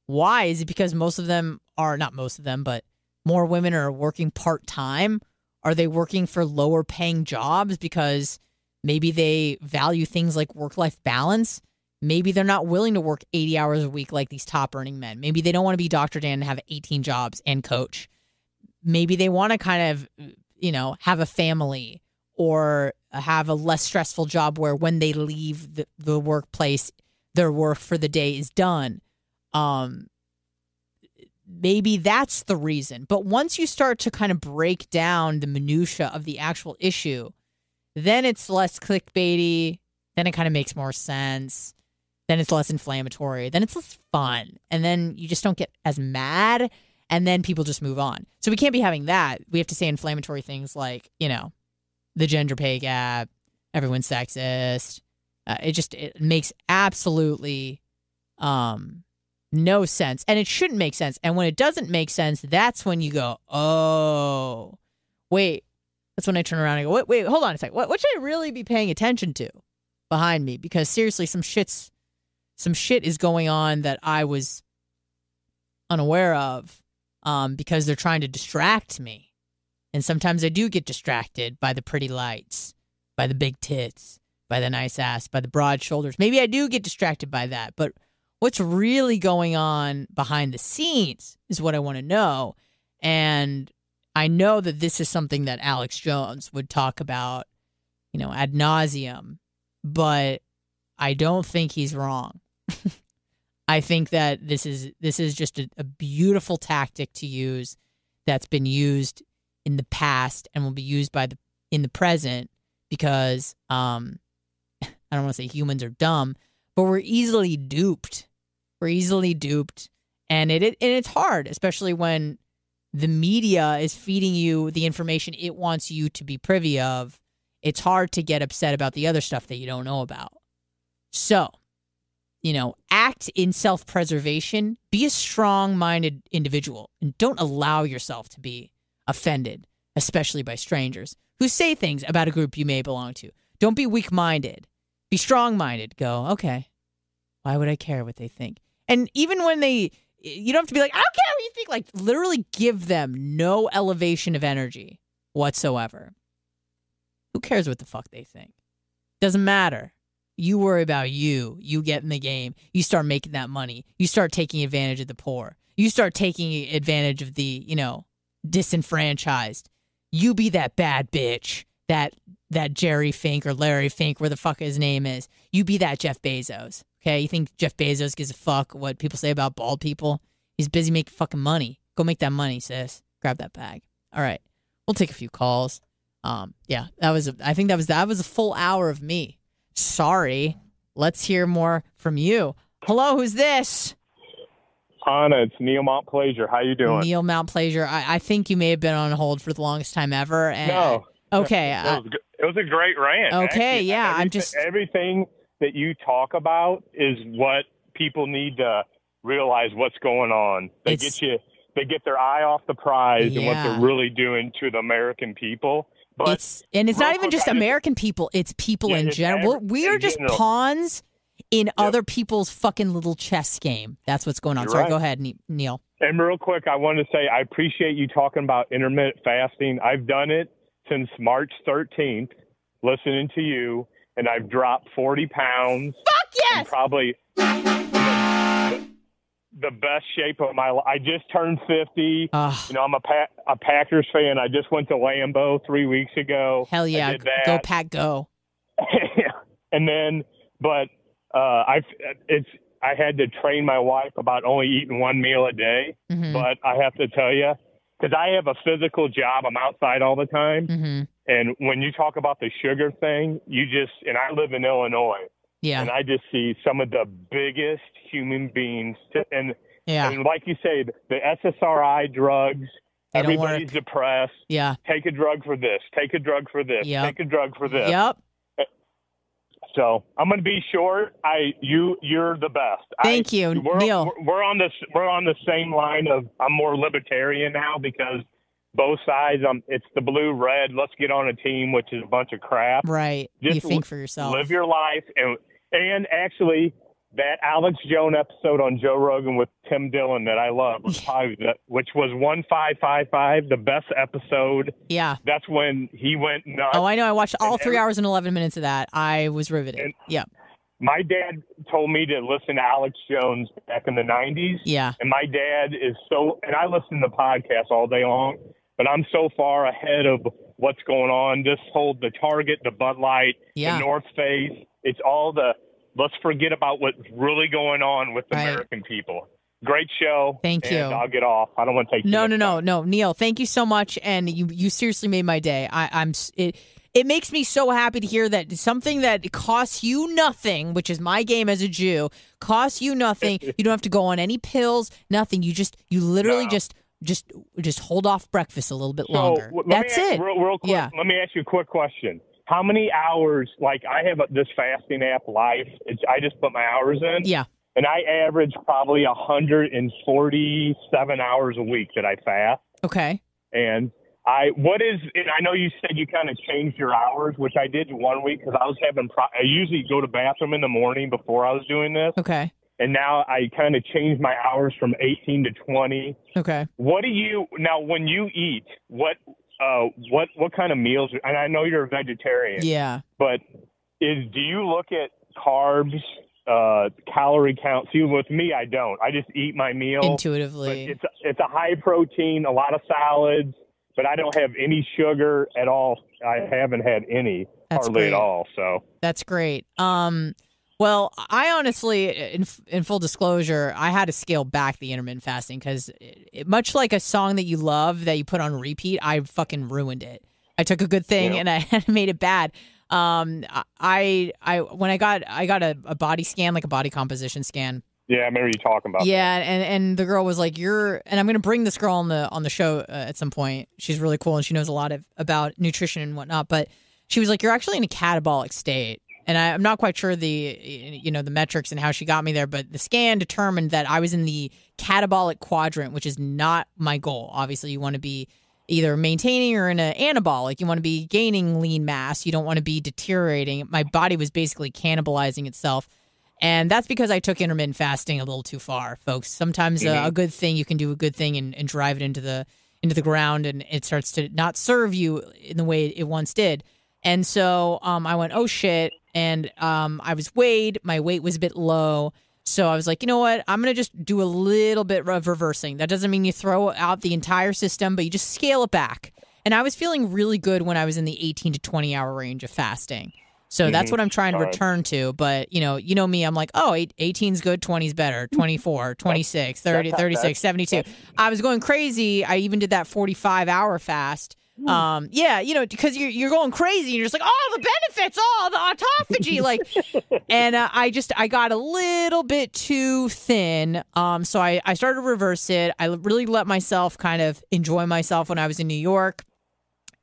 why? Is it because most of them are not most of them, but more women are working part time? Are they working for lower paying jobs because maybe they value things like work life balance? Maybe they're not willing to work 80 hours a week like these top earning men. Maybe they don't want to be Dr. Dan and have 18 jobs and coach. Maybe they want to kind of, you know, have a family or have a less stressful job where when they leave the, the workplace, their work for the day is done. Um, maybe that's the reason. But once you start to kind of break down the minutia of the actual issue, then it's less clickbaity. Then it kind of makes more sense. Then it's less inflammatory. Then it's less fun. And then you just don't get as mad. And then people just move on. So we can't be having that. We have to say inflammatory things like, you know, the gender pay gap, everyone's sexist. Uh, it just it makes absolutely um no sense. And it shouldn't make sense. And when it doesn't make sense, that's when you go, oh, wait. That's when I turn around and go, wait, wait, hold on a second. What, what should I really be paying attention to behind me? Because seriously, some shit's some shit is going on that I was unaware of um, because they're trying to distract me. And sometimes I do get distracted by the pretty lights, by the big tits, by the nice ass, by the broad shoulders. Maybe I do get distracted by that, but what's really going on behind the scenes is what I want to know. And I know that this is something that Alex Jones would talk about, you know, ad nauseum, but I don't think he's wrong. I think that this is this is just a, a beautiful tactic to use that's been used in the past and will be used by the in the present because um I don't want to say humans are dumb, but we're easily duped. We're easily duped, and it, it and it's hard, especially when the media is feeding you the information it wants you to be privy of. It's hard to get upset about the other stuff that you don't know about. So, you know, act in self preservation, be a strong minded individual, and don't allow yourself to be offended, especially by strangers who say things about a group you may belong to. Don't be weak minded. Be strong minded. Go, okay, why would I care what they think? And even when they, you don't have to be like, I don't care what you think. Like, literally give them no elevation of energy whatsoever. Who cares what the fuck they think? Doesn't matter. You worry about you. You get in the game. You start making that money. You start taking advantage of the poor. You start taking advantage of the, you know, disenfranchised. You be that bad bitch that that Jerry Fink or Larry Fink, where the fuck his name is. You be that Jeff Bezos. Okay, you think Jeff Bezos gives a fuck what people say about bald people? He's busy making fucking money. Go make that money, sis. Grab that bag. All right, we'll take a few calls. Um, yeah, that was. A, I think that was that was a full hour of me. Sorry. Let's hear more from you. Hello, who's this? Anna, it's Neil Mount Pleasure. How you doing? Neil Mount Pleasure. I, I think you may have been on hold for the longest time ever. And, no. Okay. It was, uh, it was a great rant. Okay. Actually, yeah. everything, I'm just everything that you talk about is what people need to realize what's going on. They get you. They get their eye off the prize and what they're really doing to the American people. But it's and it's not even just American people. It's people Yeah, in it's general. every- we are just general. pawns in other people's fucking little chess game. That's what's going on. You're Sorry. right. Go ahead, Neil. And real quick, I wanted to say I appreciate you talking about intermittent fasting. I've done it since March 13th, listening to you, and I've dropped 40 pounds. Fuck and probably the best shape of my life. I just turned 50. Ugh. You know, I'm a, pa- a Packers fan. I just went to Lambeau three weeks ago. Hell yeah. Go pack go. and then, but uh, I, it's I had to train my wife about only eating one meal a day. Mhm. But I have to tell you, because I have a physical job, I'm outside all the time. Mhm. And when you talk about the sugar thing, you just, and I live in Illinois, Yeah. and I just see some of the biggest human beings. To, and, Yeah. and like you say, the SSRI drugs, They everybody's depressed. Yeah. Take a drug for this, take a drug for this, Yep. take a drug for this. Yep. So I'm going to be short. I you you're the best. Thank I, you, we're, Neil. We're, we're on this we're on the same line of I'm more libertarian now because both sides. Um, it's the blue red. Let's get on a team, which is a bunch of crap. Right. Just you think for yourself. Live your life and and actually that Alex Jones episode on Joe Rogan with Tim Dillon that I love was probably the, which was one five five five the best episode. yeah. That's when he went nuts. Oh, I know. I watched all And three every- hours and 11 minutes of that. I was riveted. Yeah. My dad told me to listen to Alex Jones back in the 90s. Yeah. And my dad is so, and I listen to podcasts all day long, but I'm so far ahead of what's going on. This whole, the Target, the Bud Light, Yeah. the North Face, it's all the, let's forget about what's really going on with the Right. American people. Great show. Thank and you. I'll get off. I don't want to take No, no, no, time. no, Neil. Thank you so much, and you you seriously made my day. I, I'm it. It makes me so happy to hear that something that costs you nothing, which is my game as a Jew, costs you nothing. you don't have to go on any pills, nothing. You just you literally No. just just just hold off breakfast a little bit So, longer. w- let me That's ask- it. Real, real quick, Yeah. let me ask you a quick question. How many hours? Like I have this fasting app, Life. It's, I just put my hours in, Yeah. and I average probably 147 hours a week that I fast. Okay. And I, what is? And I know you said you kind of changed your hours, which I did one week because I was having. Pro- I usually go to bathroom in the morning before I was doing this, Okay. and now I kind of changed my hours from 18 to 20. Okay. What do you now when you eat? What uh what what kind of meals? And I know you're a vegetarian, Yeah. but is do you look at carbs, uh, calorie count? See, with me, I don't. I just eat my meal. Intuitively. it's it's a high protein, a lot of salads, but I don't have any sugar at all. I haven't had any That's hardly great. at all. So That's great. Um, well, I honestly, in, in full disclosure, I had to scale back the intermittent fasting because much like a song that you love that you put on repeat, I fucking ruined it. I took a good thing and I made it bad. Um, I, I, when I got, I got a, a body scan, like a body composition scan. yeah, I remember you talking about. Yeah, and and the girl was like, "You're," and I'm gonna bring this girl on the on the show uh, at some point. She's really cool and she knows a lot of about nutrition and whatnot. But she was like, "You're actually in a catabolic state," and I, I'm not quite sure the you know the metrics and how she got me there. But the scan determined that I was in the catabolic quadrant, which is not my goal. Obviously, you want to be either maintaining or in an anabolic. You want to be gaining lean mass. You don't want to be deteriorating. My body was basically cannibalizing itself. And that's because I took intermittent fasting a little too far, folks. Sometimes uh, a good thing you can do a good thing and, and drive it into the into the ground, and it starts to not serve you in the way it once did. And so um, I went, oh shit, and um, I was weighed. My weight was a bit low, so I was like, you know what? I'm gonna just do a little bit of reversing. That doesn't mean you throw out the entire system, but you just scale it back. And I was feeling really good when I was in the 18 to 20 hour range of fasting. So that's what I'm trying to All right. return to. But, you know, you know me, I'm like, oh, eight- 18's good, 20's better, 24, 26, 30, 36, 72. I was going crazy. I even did that 45 hour fast. Um, yeah, you know, because you're you're going crazy and you're just like, oh, the benefits, oh, the autophagy, like, and uh, I just I got a little bit too thin. Um, so I I started to reverse it. I really let myself kind of enjoy myself when I was in New York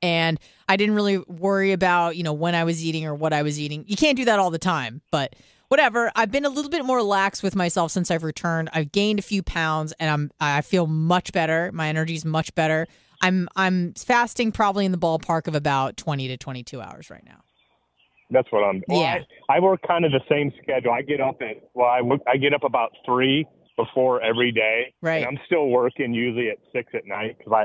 and I didn't really worry about, you know, when I was eating or what I was eating. You can't do that all the time, but whatever. I've been a little bit more lax with myself since I've returned. I've gained a few pounds and I'm I feel much better. My energy's much better. I'm I'm fasting probably in the ballpark of about 20 to 22 hours right now. That's what I'm. Well, Yeah. I, I work kind of the same schedule. I get up at well, I work, I get up about three before every day. Right. And I'm still working usually at six at night because I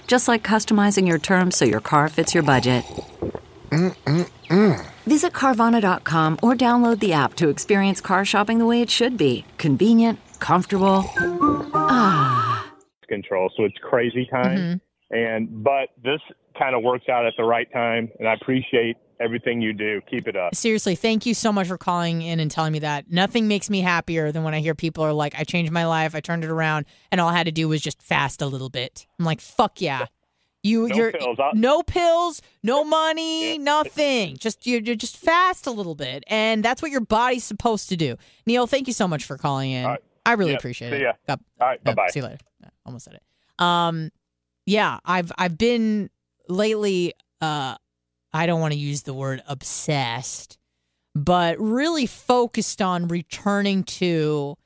Just like customizing your terms so your car fits your budget. Mm-mm-mm. Visit Carvana.com or download the app to experience car shopping the way it should be convenient, comfortable. Ah. Control. So it's crazy time. And, but this kind of works out at the right time. And I appreciate everything you do. Keep it up. Seriously, thank you so much for calling in and telling me that. Nothing makes me happier than when I hear people are like, I changed my life, I turned it around, and all I had to do was just fast a little bit. I'm like, fuck yeah. You, No you're pills. No pills, no money, nothing. Just you, you're just fast a little bit, and that's what your body's supposed to do. Neil, thank you so much for calling in. Right. I really appreciate See it. God- All right. Bye bye. See you later. Almost said it. Um, yeah, I've I've been lately. Uh, I don't want to use the word obsessed, but really focused on returning to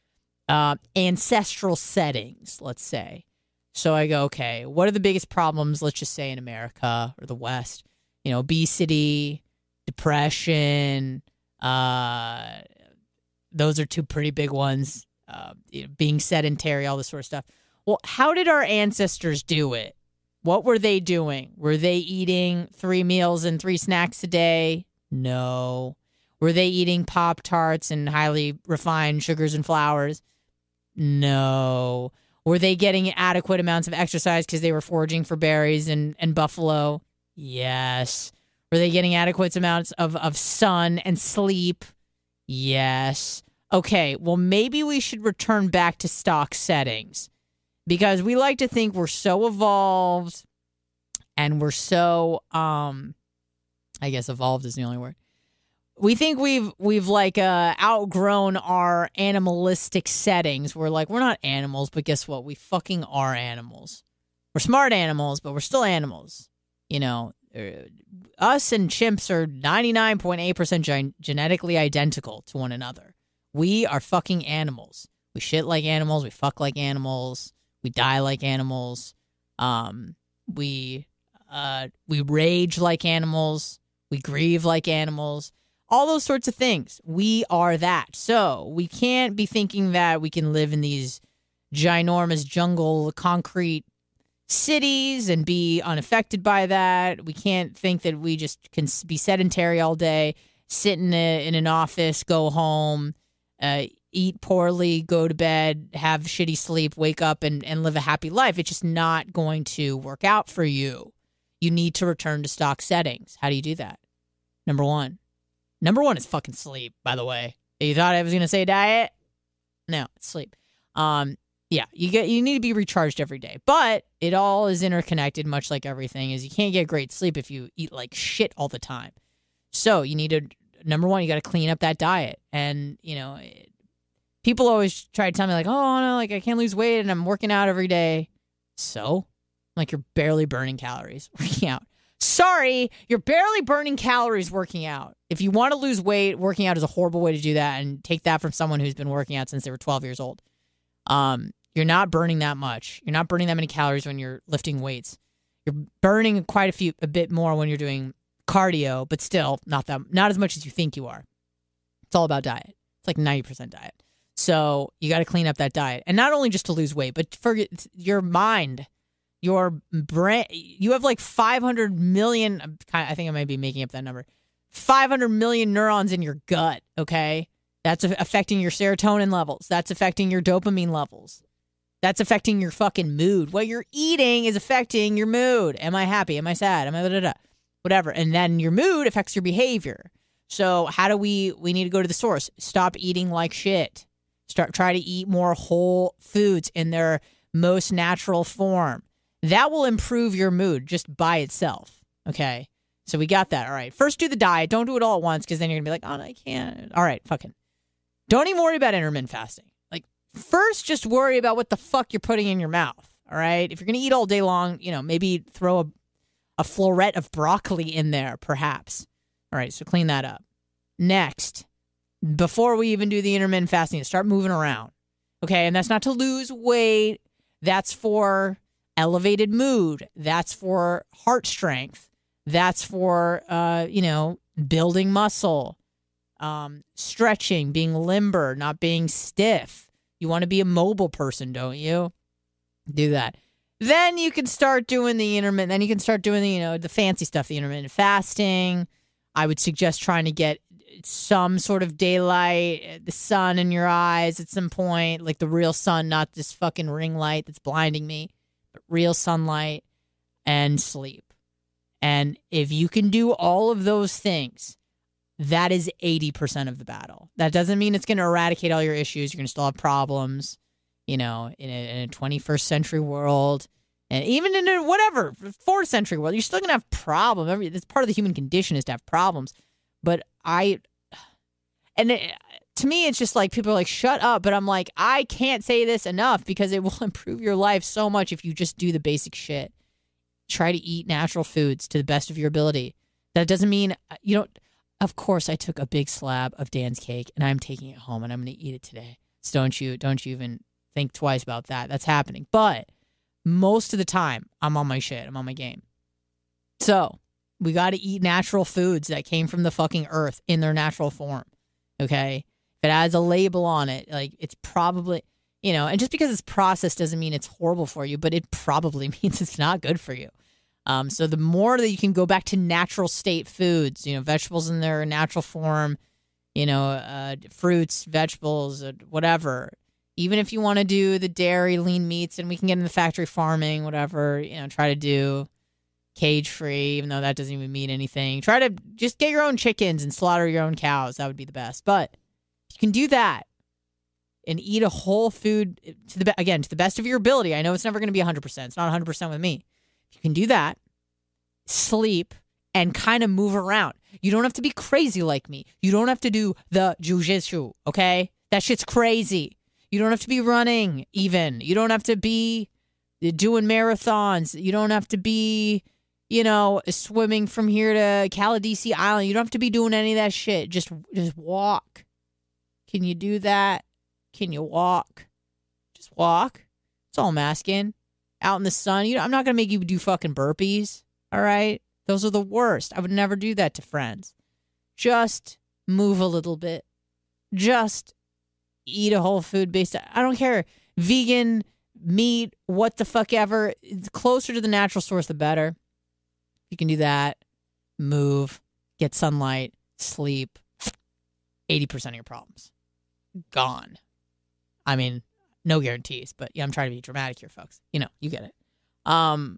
uh, ancestral settings. Let's say. So I go, okay, what are the biggest problems? Let's just say in America or the West. You know, obesity, depression. Uh, those are two pretty big ones. Uh, you know, being sedentary, all this sort of stuff. Well, how did our ancestors do it? What were they doing? Were they eating three meals and three snacks a day? No. Were they eating Pop Tarts and highly refined sugars and flours? No. Were they getting adequate amounts of exercise because they were foraging for berries and, and buffalo? Yes. Were they getting adequate amounts of, of sun and sleep? Yes. Okay, well, maybe we should return back to stock settings because we like to think we're so evolved and we're so, um, I guess evolved is the only word. We think we've we've like uh, outgrown our animalistic settings. We're like we're not animals, but guess what? We fucking are animals. We're smart animals, but we're still animals. You know, uh, us and chimps are ninety nine point eight percent genetically identical to one another. We are fucking animals. We shit like animals. We fuck like animals. We die like animals. Um, we uh, we rage like animals. We grieve like animals. All those sorts of things. We are that. So we can't be thinking that we can live in these ginormous jungle concrete, cities and be unaffected by that. We can't think that we just can be sedentary all day, sit in, a, in an office, go home, uh, eat poorly, go to bed, have shitty sleep, wake up, and, and live a happy life. It's just not going to work out for you. You need to return to stock settings. How do you do that? Number one. Number one is fucking sleep, by the way. You thought I was to say diet? No, it's sleep. Um, yeah, you get you need to be recharged every day. But it all is interconnected, much like everything is you can't get great sleep if you eat like shit all the time. So you need to number one, you got to clean up that diet. And you know, it, people always try to tell me like, oh no, like I can't lose weight and I'm working out every day. So, like you're barely burning calories working out. Sorry, you're barely burning calories working out. If you want to lose weight, working out is a horrible way to do that. And take that from someone who's been working out since they were 12 years old. Um, you're not burning that much. You're not burning that many calories when you're lifting weights. You're burning quite a few, a bit more when you're doing cardio, but still not that, not as much as you think you are. It's all about diet. It's like 90% diet. So you got to clean up that diet, and not only just to lose weight, but for your mind, your brain. You have like 500 million. I think I might be making up that number. 500 million neurons in your gut. Okay, that's affecting your serotonin levels. That's affecting your dopamine levels. That's affecting your fucking mood. What you're eating is affecting your mood. Am I happy? Am I sad? Am I da, da, da? whatever? And then your mood affects your behavior. So how do we? We need to go to the source. Stop eating like shit. Start try to eat more whole foods in their most natural form. That will improve your mood just by itself. Okay. So we got that. All right. First do the diet. Don't do it all at once because then you're gonna be like, oh, I can't. All right, fucking. Don't even worry about intermittent fasting. Like first, just worry about what the fuck you're putting in your mouth. All right. If you're gonna eat all day long, you know, maybe throw a a floret of broccoli in there, perhaps. All right. So clean that up. Next, before we even do the intermittent fasting, start moving around. Okay. And that's not to lose weight. That's for elevated mood. That's for heart strength. That's for, uh, you know, building muscle, um, stretching, being limber, not being stiff. You want to be a mobile person, don't you? Do that. Then you can start doing the intermittent. Then you can start doing the, you know, the fancy stuff, the intermittent fasting. I would suggest trying to get some sort of daylight, eh, the sun in your eyes at some point, like the real sun, not this fucking ring light that's blinding me, but real sunlight and sleep. And if you can do all of those things, that is 80% of the battle. That doesn't mean it's going to eradicate all your issues. You're going to still have problems, you know, in a, in a 21st century world. And even in a whatever, fourth century world, you're still going to have problems. It's part of the human condition is to have problems. But I, and it, to me, it's just like people are like, shut up. But I'm like, I can't say this enough because it will improve your life so much if you just do the basic shit. Try to eat natural foods to the best of your ability. That doesn't mean uh, you don't. Of course, I took a big slab of Dan's cake and I'm taking it home and I'm going to eat it today. So don't you, don't you even think twice about that. That's happening. But most of the time, I'm on my shit. I'm on my game. So we got to eat natural foods that came from the fucking earth in their natural form. Okay. If it has a label on it, like it's probably, you know, and just because it's processed doesn't mean it's horrible for you, but it probably means it's not good for you. Um, so the more that you can go back to natural state foods, you know, vegetables in their natural form, you know, uh, fruits, vegetables, uh, whatever. Even if you want to do the dairy, lean meats, and we can get into factory farming, whatever, you know, try to do cage free, even though that doesn't even mean anything. Try to just get your own chickens and slaughter your own cows. That would be the best. But you can do that and eat a whole food to the again to the best of your ability. I know it's never going to be 100%. It's not 100% with me. You can do that. Sleep and kind of move around. You don't have to be crazy like me. You don't have to do the jujitsu, okay? That shit's crazy. You don't have to be running even. You don't have to be doing marathons. You don't have to be, you know, swimming from here to Caladesi Island. You don't have to be doing any of that shit. Just just walk. Can you do that? Can you walk? Just walk. It's all I'm asking. Out in the sun. You know, I'm not gonna make you do fucking burpees. All right. Those are the worst. I would never do that to friends. Just move a little bit. Just eat a whole food based. I don't care. Vegan, meat, what the fuck ever. It's closer to the natural source, the better. You can do that. Move, get sunlight, sleep. 80% of your problems gone. I mean, no guarantees, but yeah, I'm trying to be dramatic here, folks. You know, you get it. Um,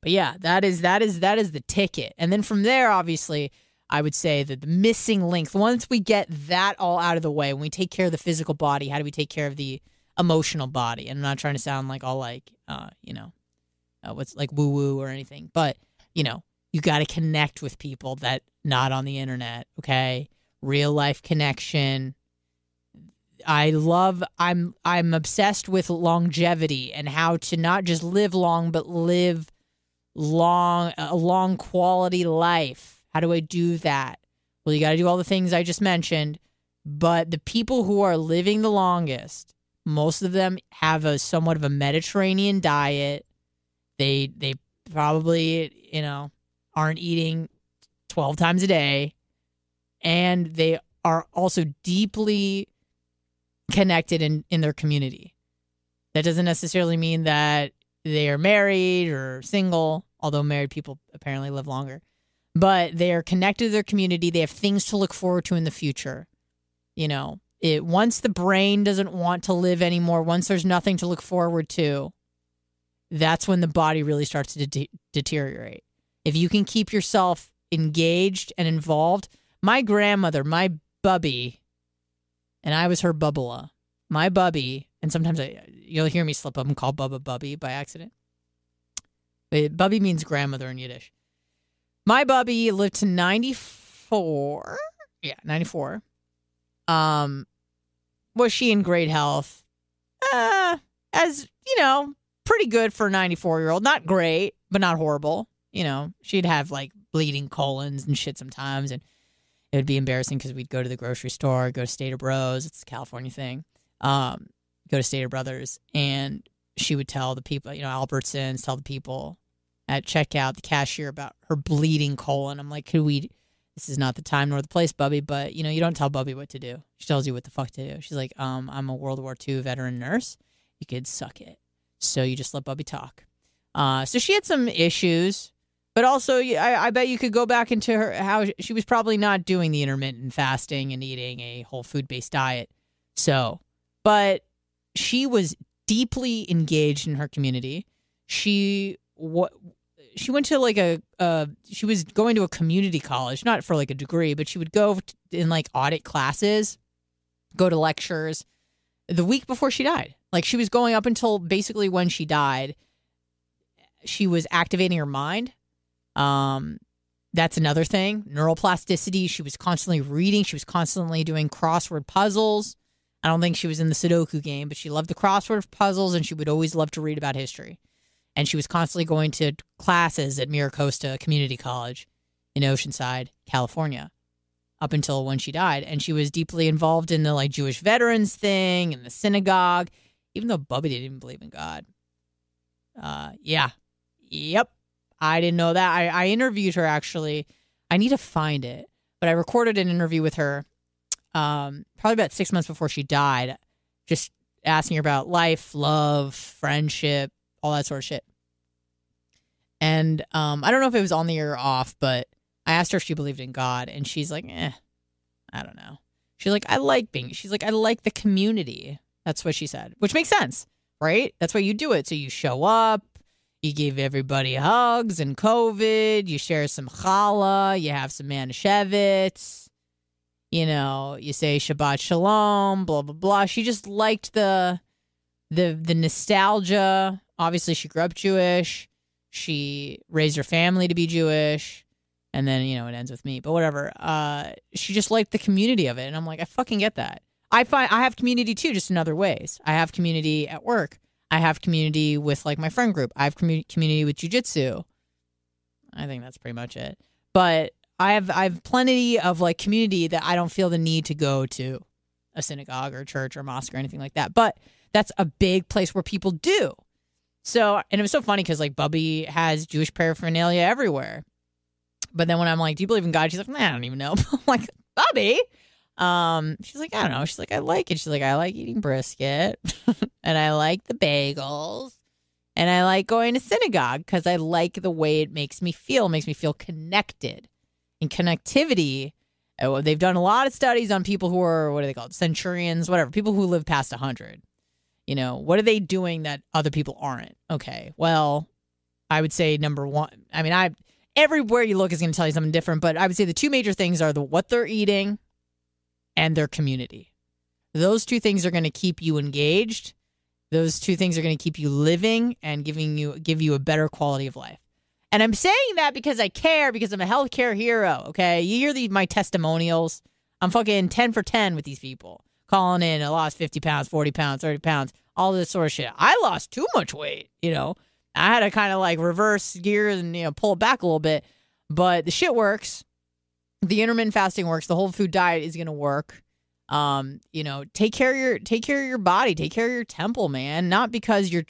but yeah, that is that is that is the ticket. And then from there, obviously, I would say that the missing link. Once we get that all out of the way, when we take care of the physical body, how do we take care of the emotional body? And I'm not trying to sound like all like, uh, you know, uh, what's like woo woo or anything, but you know, you got to connect with people that not on the internet. Okay, real life connection. I love I'm I'm obsessed with longevity and how to not just live long but live long a long quality life. How do I do that? Well, you got to do all the things I just mentioned, but the people who are living the longest, most of them have a somewhat of a Mediterranean diet. They they probably, you know, aren't eating 12 times a day and they are also deeply connected in, in their community. That doesn't necessarily mean that they are married or single, although married people apparently live longer. But they are connected to their community. They have things to look forward to in the future. You know, it once the brain doesn't want to live anymore, once there's nothing to look forward to, that's when the body really starts to de- deteriorate. If you can keep yourself engaged and involved, my grandmother, my bubby, and I was her bubbla. My bubby, and sometimes I, you'll hear me slip up and call Bubba Bubby by accident. But bubby means grandmother in Yiddish. My bubby lived to 94. Yeah, 94. Um, was she in great health? Uh, as, you know, pretty good for a 94 year old. Not great, but not horrible. You know, she'd have like bleeding colons and shit sometimes. And it would be embarrassing because we'd go to the grocery store, go to Stater Bros. It's a California thing. Um, go to Stater Brothers, and she would tell the people, you know, Albertsons, tell the people at checkout, the cashier about her bleeding colon. I'm like, could we? This is not the time nor the place, Bubby. But you know, you don't tell Bubby what to do. She tells you what the fuck to do. She's like, um, I'm a World War II veteran nurse. You could suck it. So you just let Bubby talk. Uh, so she had some issues but also, I, I, bet you could go back into her how she was probably not doing the intermittent fasting and eating a whole food based diet. So, but she was deeply engaged in her community. She what she went to like a uh, she was going to a community college, not for like a degree, but she would go in like audit classes, go to lectures. The week before she died, like she was going up until basically when she died, she was activating her mind um, that's another thing. Neuroplasticity. She was constantly reading. She was constantly doing crossword puzzles. I don't think she was in the Sudoku game, but she loved the crossword puzzles and she would always love to read about history. And she was constantly going to classes at Miracosta Community College in Oceanside, California, up until when she died. And she was deeply involved in the like Jewish veterans thing and the synagogue, even though Bubby didn't even believe in God. Uh, yeah, yep. I didn't know that. I, I interviewed her actually. I need to find it, but I recorded an interview with her um, probably about six months before she died, just asking her about life, love, friendship, all that sort of shit. And um, I don't know if it was on the air or off, but I asked her if she believed in God, and she's like, eh, I don't know. She's like, I like being, she's like, I like the community. That's what she said, which makes sense, right? That's why you do it. So you show up, you give everybody hugs and COVID. You share some challah. You have some manischewitz. You know, you say Shabbat Shalom. Blah blah blah. She just liked the the the nostalgia. Obviously, she grew up Jewish. She raised her family to be Jewish, and then you know it ends with me. But whatever. Uh, she just liked the community of it, and I'm like, I fucking get that. I find I have community too, just in other ways. I have community at work. I have community with like my friend group. I have commu- community with jujitsu. I think that's pretty much it. But I have I have plenty of like community that I don't feel the need to go to a synagogue or church or mosque or anything like that. But that's a big place where people do. So and it was so funny because like Bubby has Jewish paraphernalia everywhere. But then when I'm like, "Do you believe in God?" She's like, nah, "I don't even know." I'm like, "Bubby, Um, she's like, I don't know. She's like, I like it. She's like, I like eating brisket, and I like the bagels, and I like going to synagogue because I like the way it makes me feel. It makes me feel connected, and connectivity. uh, They've done a lot of studies on people who are what are they called, centurions, whatever, people who live past hundred. You know, what are they doing that other people aren't? Okay, well, I would say number one. I mean, I everywhere you look is going to tell you something different, but I would say the two major things are the what they're eating and their community. Those two things are going to keep you engaged. Those two things are going to keep you living and giving you give you a better quality of life. And I'm saying that because I care because I'm a healthcare hero, okay? You hear my testimonials. I'm fucking 10 for 10 with these people. Calling in, I lost 50 pounds, 40 pounds, 30 pounds, all this sort of shit. I lost too much weight, you know. I had to kind of like reverse gears and you know pull it back a little bit, but the shit works. The intermittent fasting works. The whole food diet is gonna work. Um, you know, take care of your take care of your body, take care of your temple, man. Not because you're,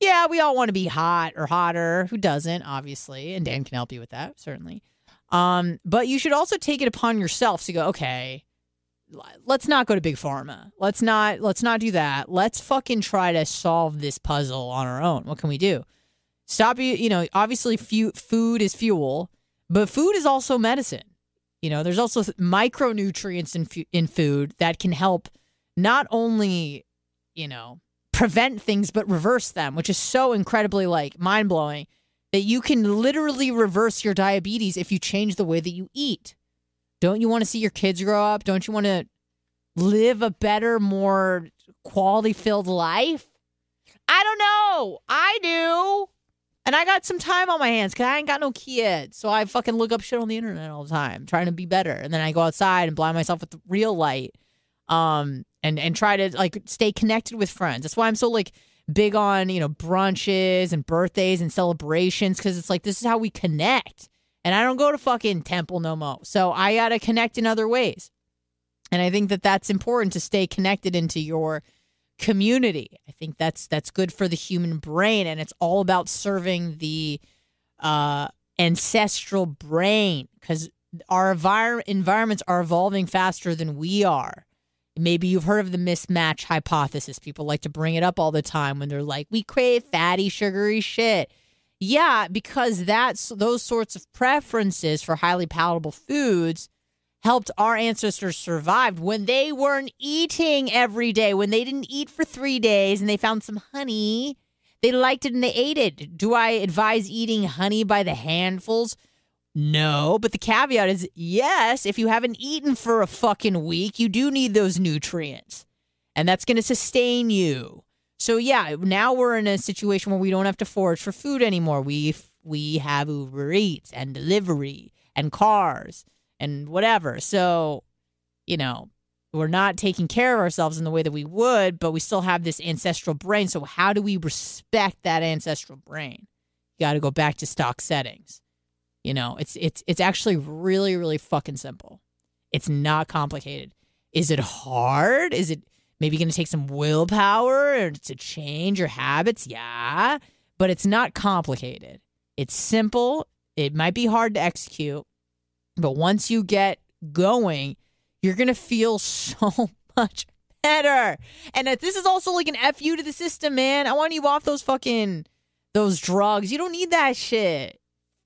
yeah, we all want to be hot or hotter. Who doesn't? Obviously, and Dan can help you with that certainly. Um, but you should also take it upon yourself to go, okay, let's not go to big pharma. Let's not let's not do that. Let's fucking try to solve this puzzle on our own. What can we do? Stop you, you know, obviously food is fuel, but food is also medicine. You know, there's also micronutrients in fu- in food that can help not only, you know, prevent things but reverse them, which is so incredibly like mind-blowing that you can literally reverse your diabetes if you change the way that you eat. Don't you want to see your kids grow up? Don't you want to live a better, more quality filled life? I don't know. I do. And I got some time on my hands because I ain't got no kids. So I fucking look up shit on the internet all the time, trying to be better. And then I go outside and blind myself with the real light. Um, and and try to like stay connected with friends. That's why I'm so like big on, you know, brunches and birthdays and celebrations, because it's like this is how we connect. And I don't go to fucking temple no mo. So I gotta connect in other ways. And I think that that's important to stay connected into your community. I think that's that's good for the human brain, and it's all about serving the uh, ancestral brain because our envir- environments are evolving faster than we are. Maybe you've heard of the mismatch hypothesis. People like to bring it up all the time when they're like, "We crave fatty, sugary shit." Yeah, because that's those sorts of preferences for highly palatable foods helped our ancestors survive when they weren't eating every day, when they didn't eat for three days and they found some honey. They liked it and they ate it. Do I advise eating honey by the handfuls? No, but the caveat is yes, if you haven't eaten for a fucking week, you do need those nutrients. And that's going to sustain you. So yeah, now we're in a situation where we don't have to forage for food anymore. We we have Uber Eats and delivery and cars and whatever. So, you know, we're not taking care of ourselves in the way that we would, but we still have this ancestral brain. So, how do we respect that ancestral brain? You got to go back to stock settings. You know, it's it's it's actually really really fucking simple. It's not complicated. Is it hard? Is it maybe going to take some willpower to change your habits? Yeah, but it's not complicated. It's simple. It might be hard to execute, but once you get going, you're going to feel so much better. And this is also like an FU to the system, man. I want you off those fucking those drugs. You don't need that shit.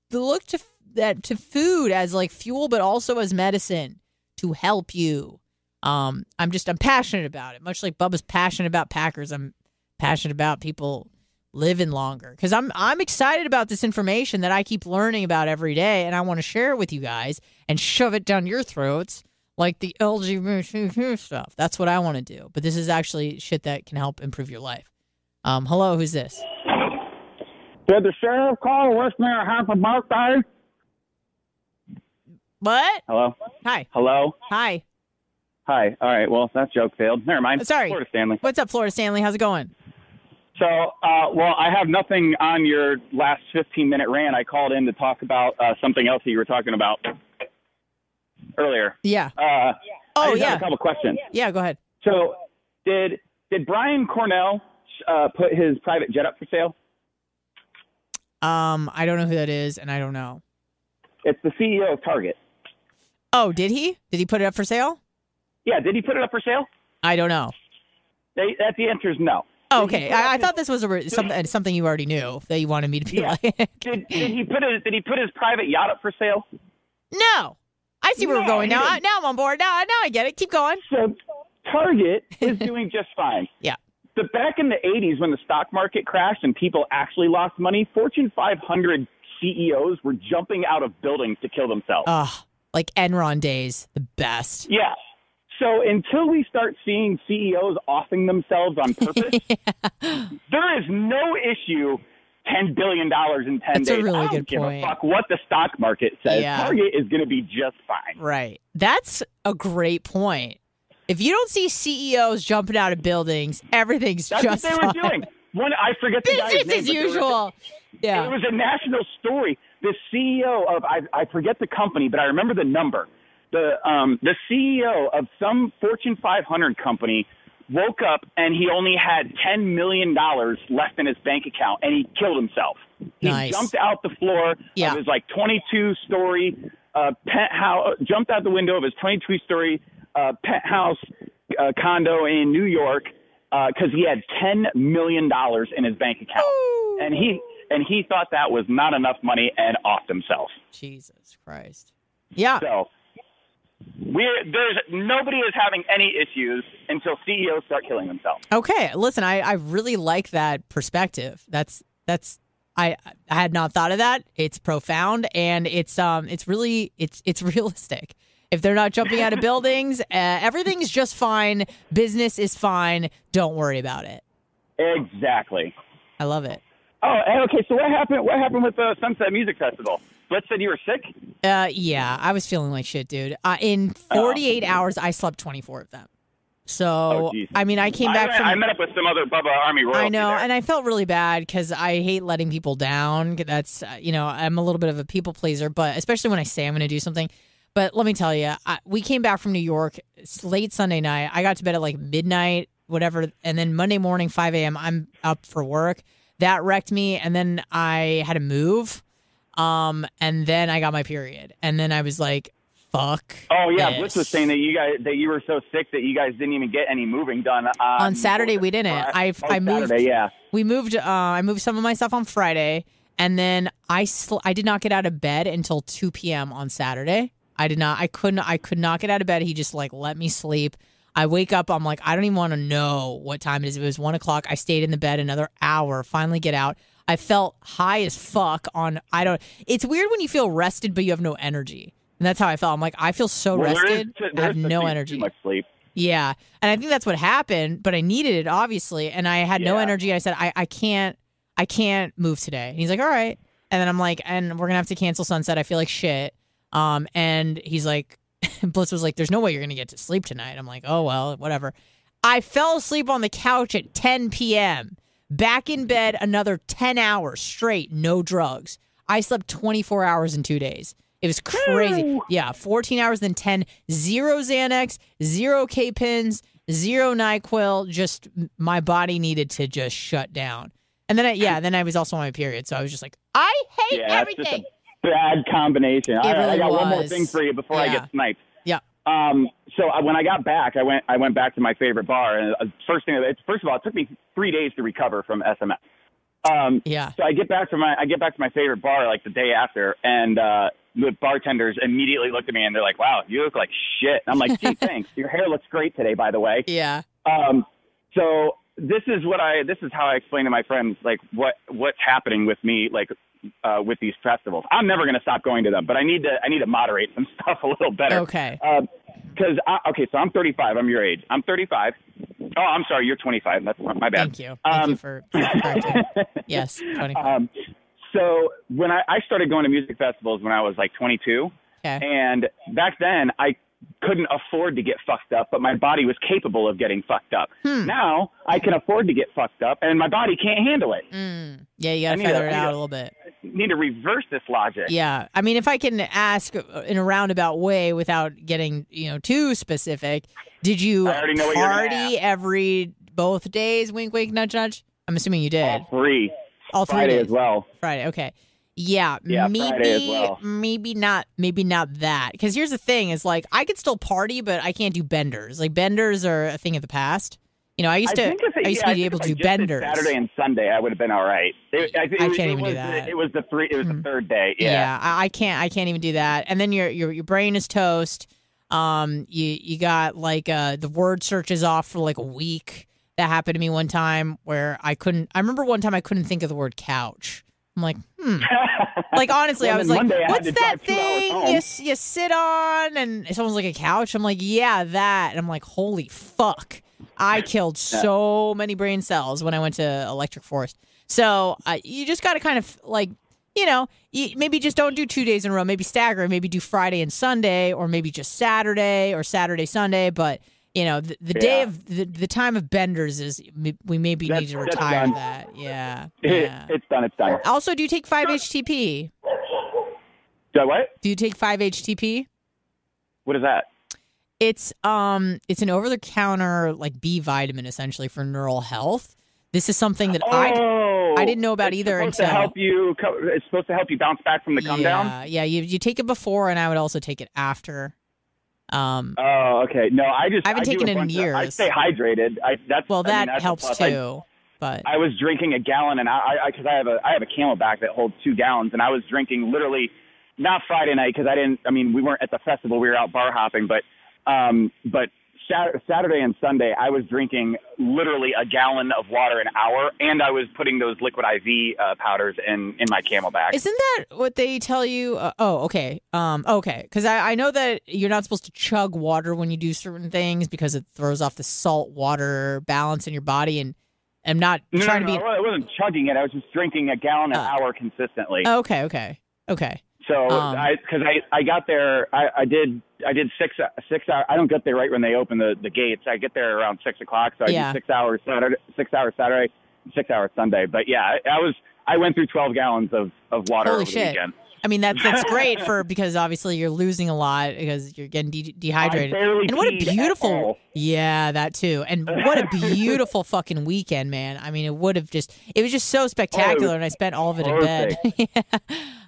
The Look to that to food as like fuel but also as medicine to help you. Um I'm just I'm passionate about it. Much like Bubba's passionate about Packers, I'm passionate about people living longer because I'm I'm excited about this information that I keep learning about every day, and I want to share it with you guys and shove it down your throats like the LGBT stuff. That's what I want to do. But this is actually shit that can help improve your life. Um, hello, who's this? Did the sheriff call wish me a birthday? What? Hello? Hi. Hello? Hi. Hi. All right. Well, that joke failed. Never mind. Sorry. Florida Stanley. What's up, Florida Stanley? How's it going? So, uh, well, I have nothing on your last 15 minute rant. I called in to talk about uh, something else that you were talking about earlier. Yeah. Uh, Oh yeah. a couple questions. Yeah. Go ahead. So, did did Brian Cornell uh, put his private jet up for sale? Um, I don't know who that is, and I don't know. It's the CEO of Target. Oh, did he? Did he put it up for sale? Yeah, did he put it up for sale? I don't know. They, that the answer is no. Okay, I, I thought this was a something something you already knew that you wanted me to be Yeah. like. Did, did he put his Did he put his private yacht up for sale? no, I see where we're going now. I, now I'm on board. Now, now I get it. Keep going. So Target is doing just fine. Yeah. The back in the 80s when the stock market crashed and people actually lost money, Fortune 500 CEOs were jumping out of buildings to kill themselves. Ugh, like Enron days, the best. yeah. So until we start seeing CEOs offing themselves on purpose, there is no issue. Ten billion dollars in ten That's a days. really I don't good give point. a fuck what the stock market says. Yeah. Target is going to be just fine. Right. That's a great point. If you don't see CEOs jumping out of buildings, everything's That's just what they were fine. doing. One, I forget the guy's Business name, as but there was a- usual. It was a national story. The CEO of I, I forget the company, but I remember the number. The um, the CEO of some Fortune 500 company woke up and he only had 10 million dollars left in his bank account, and he killed himself. He Nice. jumped out the floor Yeah. of his like 22 story uh, penthouse, jumped out the window of his 22 story uh, penthouse uh, condo in New York because he had 10 million dollars in his bank account, and he and he thought that was not enough money and offed himself. Jesus Christ. Yeah. So we're there's nobody is having any issues until CEOs start killing themselves. Okay. Listen, I, I really like that perspective. That's that's I I had not thought of that. It's profound and it's um it's really it's it's realistic. If they're not jumping out of buildings, uh, everything's just fine. Business is fine. Don't worry about it. Exactly. I love it. Oh, okay. So what happened? What happened with the Sunset Music Festival? Blitz said you were sick. Uh, yeah, I was feeling like shit, dude. Uh, in 48 hours, I slept 24 of them. So, Oh. I mean, I came back met- from. I met up with some other Bubba Army royalty. I know, there. and I felt really bad because I hate letting people down. That's uh, you know, I'm a little bit of a people pleaser, but especially when I say I'm going to do something. But let me tell you, I, we came back from New York late Sunday night. I got to bed at like midnight, whatever, and then Monday morning, 5 a.m. I'm up for work. That wrecked me, and then I had to move, um, and then I got my period, and then I was like, "Fuck." Oh yeah, this. Blitz was saying that you guys that you were so sick that you guys didn't even get any moving done on, On Saturday, we didn't. I- oh, I moved- Saturday, yeah. we moved uh, i moved some of my stuff on friday and then i sl- i did not get out of bed until 2 p.m on saturday i did not i couldn't i could not get out of bed he just like let me sleep i wake up i'm like i don't even want to know what time it is it was one o'clock i stayed in the bed another hour finally get out i felt high as fuck on i don't it's weird when you feel rested but you have no energy and that's how i felt i'm like i feel so Well, there is- rested there i have no energy much sleep. yeah. And I think that's what happened, but I needed it obviously. And I had no energy. I said, I, I can't I can't move today. And he's like, All right. And then I'm like, and we're gonna have to cancel sunset. I feel like shit. Um, and he's like Blitz was like, There's no way you're gonna get to sleep tonight. I'm like, Oh well, whatever. I fell asleep on the couch at 10 p.m. Back in bed another 10 hours straight, no drugs. I slept 24 hours in two days. It was crazy. Yeah, 14 hours, then 10, zero Xanax, zero K pins, zero NyQuil. Just my body needed to just shut down. And then, I, yeah, then I was also on my period. So I was just like, I hate Yeah, that's just everything. a bad combination. All right, really I got one more thing for you before I get sniped. Um, so I, when I got back, I went I went back to my favorite bar, and uh, first thing, first of all, it took me three days to recover from SMS. Um, Yeah. so I get back to my I get back to my favorite bar like the day after, and uh, the bartenders immediately looked at me and they're like, "Wow, you look like shit." And I'm like, "Gee, thanks. Your hair looks great today, by the way." Yeah. Um, so this is what I this is how I explain to my friends like what what's happening with me like uh, with these festivals. I'm never going to stop going to them, but I need to I need to moderate some stuff a little better. Okay. Because I okay, so I'm 35. I'm your age. I'm 35. Oh, I'm sorry. You're 25. That's my bad. Thank you. Thank you Um, for, for. Yes. 25. Um, so when I, I started going to music festivals when I was like 22, Okay. and back then I couldn't afford to get fucked up, but my body was capable of getting fucked up. Hmm. Now I can afford to get fucked up, and my body can't handle it. Mm. Yeah, you got to feather it out a- a little bit. Need to reverse this logic. Yeah. I mean, if I can ask in a roundabout way without getting, you know, too specific, did you I already know what you're gonna party every both days? Wink, wink, nudge, nudge. I'm assuming you did. All three. All three Friday days. as well. Friday. Okay. Yeah, Yeah, maybe well. maybe not maybe not that. Because here's the thing: is like I could still party, but I can't do benders. Like benders are a thing of the past. You know, I used to it- I used yeah, to be able to do benders. Saturday and Sunday, I would have been all right. It, I, it, I can't it even do was that. The, it was the three. It was the third day. Yeah. Yeah, I, I can't. I can't even do that. And then your your your brain is toast. Um, you you got like uh the word search is off for like a week. That happened to me one time where I couldn't. I remember one time I couldn't think of the word couch. I'm like, hmm. Like honestly, I was like, Monday I "What's that drive two hours thing you you sit on?" And it's someone's like, "A couch." I'm like, "Yeah, that." And I'm like, "Holy fuck!" I killed so many brain cells when I went to Electric Forest. So uh, you just got to kind of like, you know, maybe just don't do two days in a row. Maybe stagger. Maybe do Friday and Sunday, or maybe just Saturday or Saturday Sunday. But you know, the, the day of the, the time of benders is we maybe That's- need to retire that. Yeah. It- yeah. it's done. It's done. Also, do you take 5-HTP? So what? Do you take 5-HTP? What is that? It's um it's an over the counter like B vitamin essentially for neural health. This is something that I Oh, I didn't know about it's either supposed until- to help you. It's supposed to help you bounce back from the come yeah, down. Yeah, you you take it before and I would also take it after. Um Oh, okay. No, I just I haven't do taken it in bunch of- I years. stay hydrated. I that's well I mean, that helps. I- too. but I was drinking a gallon, and I because I, have a I have a CamelBak that holds two gallons, and I was drinking literally not Friday night because I didn't. I mean, we weren't at the festival; we were out bar hopping, but um, but Saturday and Sunday, I was drinking literally a gallon of water an hour, and I was putting those liquid IV uh, powders in in my CamelBak. Isn't that what they tell you? Uh, oh, okay. Um, okay. Because I, I know that you're not supposed to chug water when you do certain things because it throws off the salt water balance in your body. And I'm not no, trying no, to be. I wasn't chugging it. I was just drinking a gallon an Uh, hour consistently. Okay, okay, okay. So Um, I because I I got there I, I did I did six six hours I don't get there right when they open the the gates I get there around six o'clock so I Yeah. do six hours Saturday six hours Saturday six hours Sunday but yeah I, was I went through twelve gallons of of water Holy over the shit. weekend. I mean, that's that's great for because obviously you're losing a lot because you're getting de- dehydrated. And what a beautiful, yeah, that too. And what a beautiful fucking weekend, man. I mean, it would have just, it was just so spectacular, and I spent all of it in bed. yeah.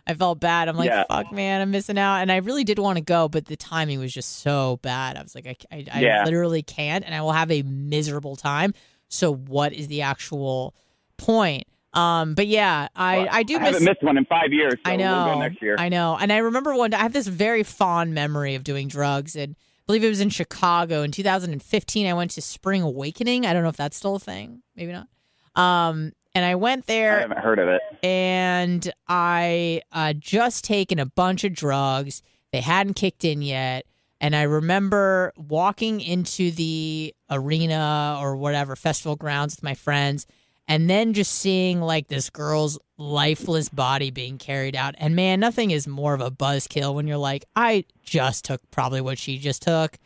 I felt bad. I'm like, Yeah. fuck, man, I'm missing out. And I really did want to go, but the timing was just so bad. I was like, I, I, I Yeah. literally can't, and I will have a miserable time. So, what is the actual point? Um, but yeah, I, I do I miss. haven't missed one in five years. So I know. We'll go next year. I know. And I remember one. I have this very fond memory of doing drugs, and I believe it was in Chicago in 2015. I went to Spring Awakening. I don't know if that's still a thing. Maybe not. Um, and I went there. I haven't heard of it. and I uh, just taken a bunch of drugs. They hadn't kicked in yet. And I remember walking into the arena or whatever festival grounds with my friends, and then just seeing like this girl's lifeless body being carried out. And man, nothing is more of a buzzkill when you're like, I just took probably what she just took,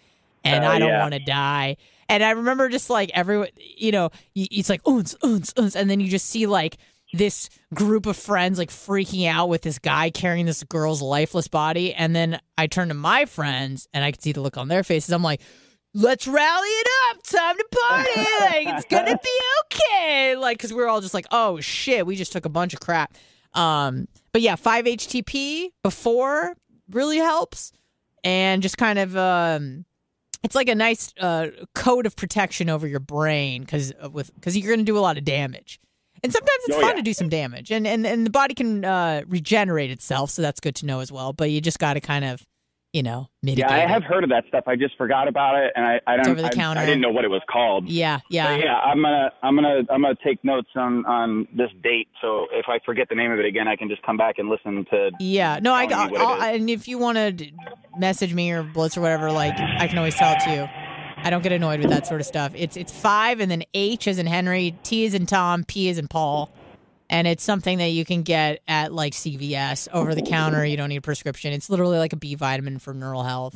and Oh, I don't yeah. want to die. And I remember just like everyone, you know, it's like uns uns uns, and then you just see like this group of friends like freaking out with this guy carrying this girl's lifeless body. And then I turn to my friends and I can see the look on their faces. I'm like, let's rally it up. Time to party. Like, it's going to be okay. Like, cause we were all just like, oh shit, we just took a bunch of crap. Um, but yeah, 5-HTP before really helps. And just kind of, um, it's like a nice uh, coat of protection over your brain because with because you're going to do a lot of damage. And sometimes it's Oh, fun yeah. to do some damage, and and and the body can uh, regenerate itself, so that's good to know as well. But you just got to kind of, you know, mitigate. Yeah, I have heard of that stuff. I just forgot about it, and I, I don't. over the I, counter. I didn't know what it was called. Yeah, But yeah, yeah, I'm gonna, I'm gonna, I'm gonna take notes on on this date. So if I forget the name of it again, I can just come back and listen to. yeah. No, I, telling you I'll, is. and if you want to message me or Blitz or whatever, like I can always tell it to you. I don't get annoyed with that sort of stuff. It's it's five and then H is in Henry, T is in Tom, P is in Paul. And it's something that you can get at like CVS over the counter. You don't need a prescription. It's literally like a B vitamin for neural health.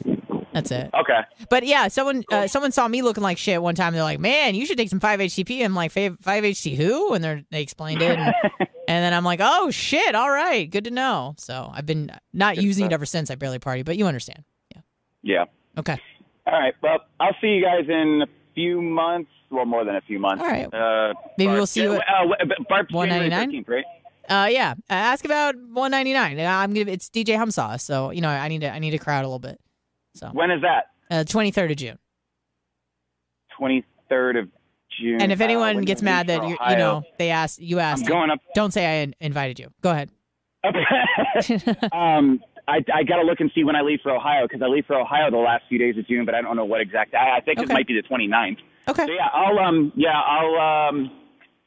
That's it. Okay. But yeah, someone uh, someone saw me looking like shit one time. They're like, "Man, you should take some 5-HTP." I'm like, "5-HT who?" And they they explained it, and, and then I'm like, "Oh shit! All right, good to know." So I've been not Good using it ever since. I barely party, but you understand. Yeah. Yeah. Okay. All right. Well, I'll see you guys in a few months. Well, more than a few months. All right. Uh, Maybe Bart- we'll see you at uh, January 199? right? Uh, yeah. Uh, ask about 199. I'm gonna. It's DJ Hum Sauce. So you know, I need to. I need to crowd a little bit. So When is that? uh, 23rd of June. 23rd of June. And if Uh, anyone when gets mad that you, you know they asked you I'm asked, going up. don't say I invited you. Go ahead. Okay. um, I, I got to look and see when I leave for Ohio because I leave for Ohio the last few days of June, but I don't know what exact. I, I think Okay. it might be the 29th. Okay. So yeah, I'll um yeah I'll um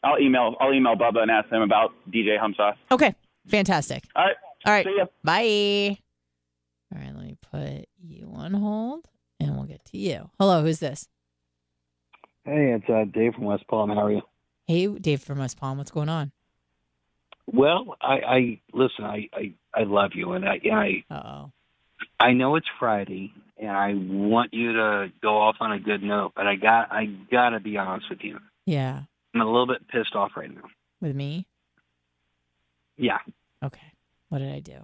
I'll email I'll email Bubba and ask him about DJ Hum Sauce. Okay. Fantastic. All right. All right. See ya. Bye. All right. Let me put you on hold, and we'll get to you. Hello. Who's this? Hey, it's uh, Dave from West Palm. How are you? Hey, Dave from West Palm. What's going on? Well, I, I listen. I, I, I love you, and I, I, Uh oh. I know it's Friday, and I want you to go off on a good note. But I got, I gotta be honest with you. Yeah. I'm a little bit pissed off right now. With me. Yeah, Okay. What did I do?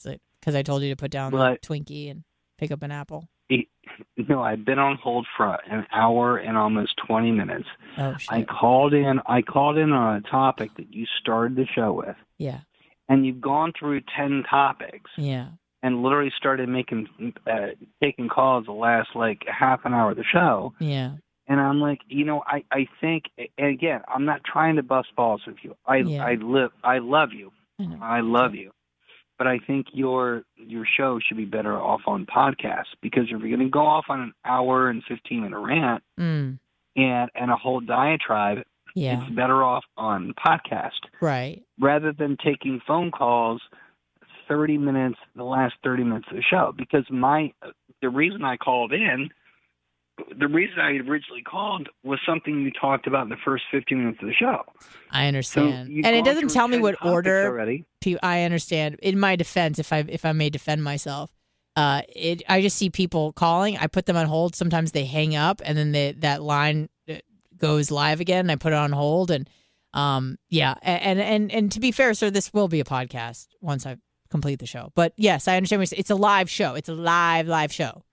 Is it because I told you to put down What? the Twinkie and pick up an apple? no, I've been on hold for an hour and almost 20 minutes. Oh shit. I called in. I called in on a topic that you started the show with, yeah. and you've gone through 10 topics. Yeah. and literally started making uh, taking calls the last like half an hour of the show Yeah. and i'm like you know i i think and again i'm not trying to bust balls with you i Yeah. i live i love you I i love you but i think your your show should be better off on podcasts because if you're going to go off on an hour and 15 minute rant Mm. and and a whole diatribe Yeah. it's better off on podcast Right. rather than taking phone calls 30 minutes the last 30 minutes of the show because my the reason I called in the reason I originally called was something you talked about in the first 15 minutes of the show. I understand. you've and it doesn't tell me what order. already. I understand. In my defense, if I if I may defend myself, uh, it I just see people calling. I put them on hold. Sometimes they hang up, and then they, that line uh, goes live again. And I put it on hold, and um, yeah, and and and to be fair, sir, this will be a podcast once I complete the show. But yes, I understand. It's a live show. It's a live live show.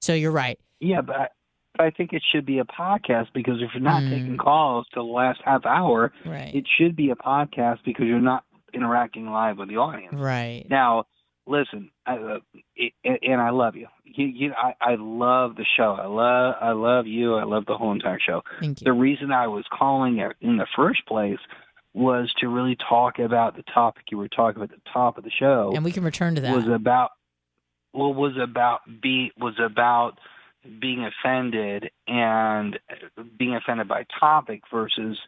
So you're right. Yeah, but but I think it should be a podcast because if you're not Mm. taking calls till the last half hour, Right. it should be a podcast because you're not interacting live with the audience. Right. Now, listen, I, uh, it, and I love you. You, you I, I love the show. I love, I love you. I love the whole entire show. Thank you. The reason I was calling it in the first place was to really talk about the topic you were talking about at the top of the show. and we can return to that. was about, well, was about be was about being offended and being offended by topic versus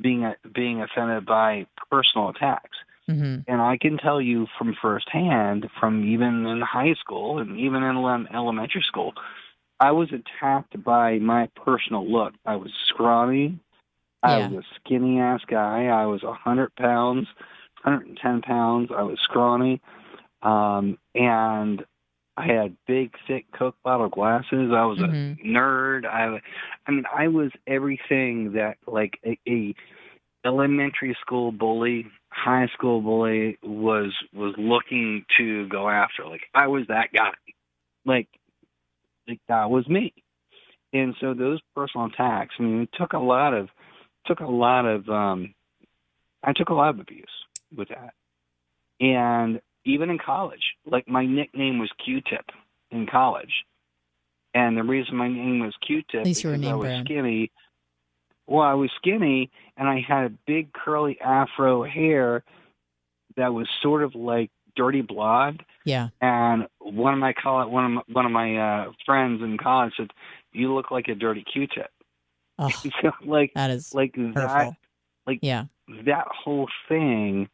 being being offended by personal attacks. hmm And I can tell you from firsthand, from even in high school and even in elementary school, I was attacked by my personal look. I was scrawny. I Yeah. was a skinny ass guy. I was a 100 pounds, 110 pounds. I was scrawny. Um, and I had big, thick Coke bottle glasses. I was Mhm. a nerd. I, I mean, I was everything that like a, a elementary school bully, high school bully was was looking to go after. Like I was that guy. Like, like that was me. And so those personal attacks, I mean, it took a lot of took a lot of um I took a lot of abuse with that. And even in college, like my nickname was Q-tip in college. And the reason my name was Q-tip At least you because I was brand. skinny. Well, I was skinny and I had a big curly afro hair that was sort of like dirty blonde. Yeah. And one of my college, one of my, one of my uh, friends in college said, "You look like a dirty Q-tip." Oh, So, like that is like that like Yeah. that whole thing,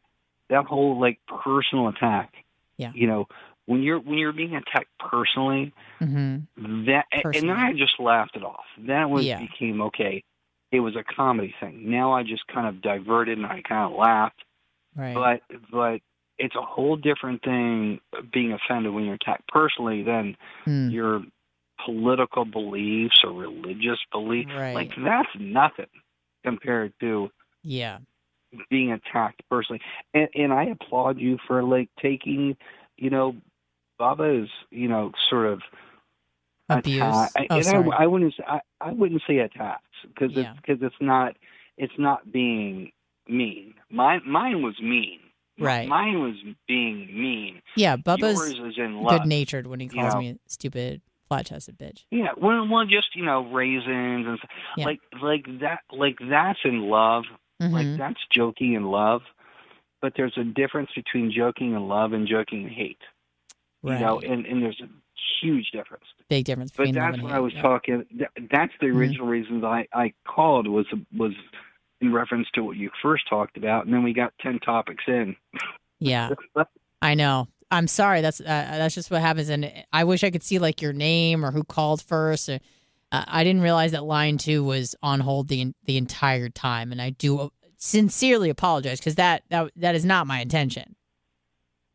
that whole like personal attack. Yeah. You know, when you're when you're being attacked personally, hmm that and then I just laughed it off. That was Yeah. became okay. It was a comedy thing. Now I just kind of diverted and I kind of laughed. Right. But but it's a whole different thing being offended when you're attacked personally than Hmm. your political beliefs or religious beliefs. Right. Like that's nothing compared to Yeah. Being attacked personally. And and I applaud you for like taking, you know, Baba's, you know, sort of Abuse. attack. Oh, and sorry. I, I wouldn't say, I, I wouldn't say attacks because Yeah. it's because it's not it's not being mean. Mine mine was mean. Right. Mine was being mean. Yeah, Yours Bubba's is in love. good natured when he you calls know. me a stupid, flat chested bitch. Yeah, well, well, just you know, raisins and stuff. Yeah. like like that. Like that's in love. Like Mhm. that's joking in love. But there's a difference between joking in love and joking in hate. Right. You know, and and there's a huge difference. Big difference But that's and what hate. I was yeah. talking. That, that's the Mhm. original reason that I I called was was in reference to what you first talked about, and then we got ten topics in. Yeah, I know. I'm sorry. That's uh, that's just what happens. And I wish I could see like your name or who called first. Or, uh, I didn't realize that line two was on hold the the entire time, and I do sincerely apologize because that that that is not my intention.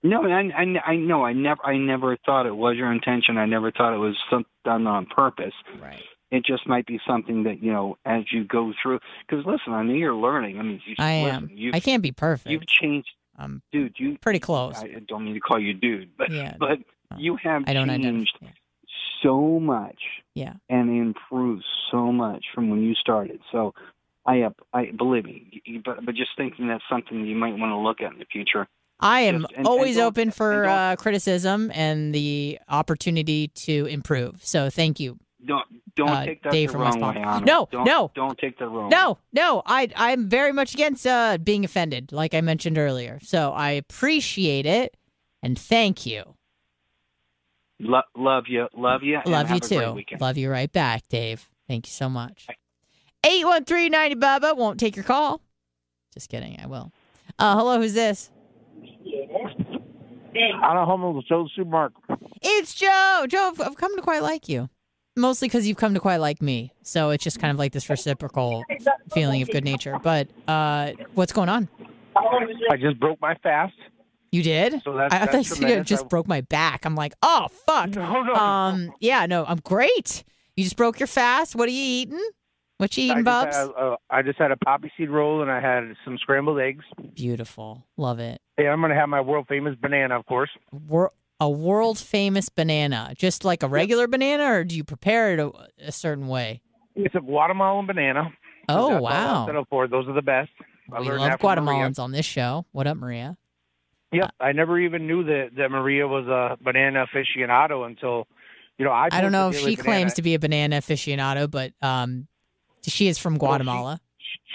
No, I, I, I know. I never, I never thought it was your intention. I never thought it was some, done on purpose. Right. It just might be something that you know as you go through. Because listen, I know you're learning. I mean, you, I listen, am. I can't be perfect. You've changed, I'm dude. You pretty close. I don't mean to call you dude, but Yeah, but no. you have I don't changed. So much yeah. and improved so much from when you started. So I, up, I believe me. But but just thinking that's something you might want to look at in the future. I am Just- and- and always don't- open for don't- uh, criticism and the opportunity to improve. So thank you. Don't don't Uh, take that Dave the from wrong way. No, don't, no. don't take that wrong. No, no, I I'm very much against uh, being offended, like I mentioned earlier. So I appreciate it and thank you. Lo- love you, love you, and Love you have a great too. weekend. Love you right back, Dave. Thank you so much. Eight one three ninety Bubba won't take your call. Just kidding, I will. Uh, hello, who's this? Anna Hummel, Joe Supermarket. It's Joe. Joe, I've- I've come to quite like you. Mostly because you've come to quite like me. So it's just kind of like this reciprocal feeling of good nature. But uh, what's going on? I just broke my fast. You did? So that's- I, I thought that's you said just I- broke my back. I'm like, oh fuck. No, no. Um, yeah, no, I'm great. You just broke your fast. What are you eating? What you eating, just, Bubs? had, uh, I just had a poppy seed roll and I had some scrambled eggs. Beautiful. Love it. Hey, I'm going to have my world famous banana, of course. Wor- a world famous banana, just like a regular banana, or do you prepare it a, a certain way? It's a Guatemalan banana. Oh wow, settle for. Those are the best. I we love that from Maria. Guatemalans on this show. What up, Maria? Yep, I never even knew that that Maria was a banana aficionado until, you know, I. I don't know if she claims to be a banana aficionado, but um, she is from Guatemala.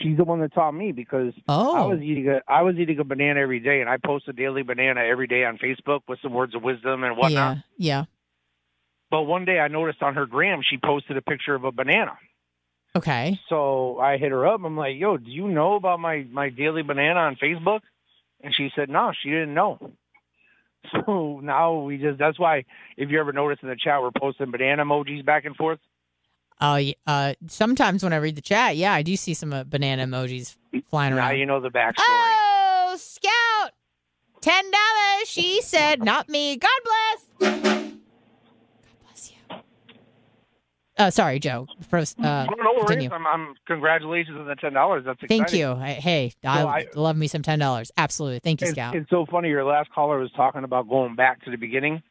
She's the one that taught me because I Oh, was eating a I was eating a banana every day, and I post a daily banana every day on Facebook with some words of wisdom and whatnot. yeah, yeah. But one day I noticed on her gram she posted a picture of a banana. Okay. So I hit her up. I'm like, "Yo, do you know about my my daily banana on Facebook?" And she said, "No, she didn't know." So now we just that's why if you ever notice in the chat we're posting banana emojis back and forth. Uh, y- uh, sometimes when I read the chat, yeah, I do see some uh, banana emojis flying Now around. Now you know the backstory. Oh, Scout, ten dollars. She said, not me. God bless you. Uh, sorry, Joe. Uh, no worries. I'm, I'm congratulations on the ten dollars. That's exciting. Thank you. I, hey, I, I- love me some ten dollars. Absolutely. Thank you, It's, Scout. it's so funny. Your last caller was talking about going back to the beginning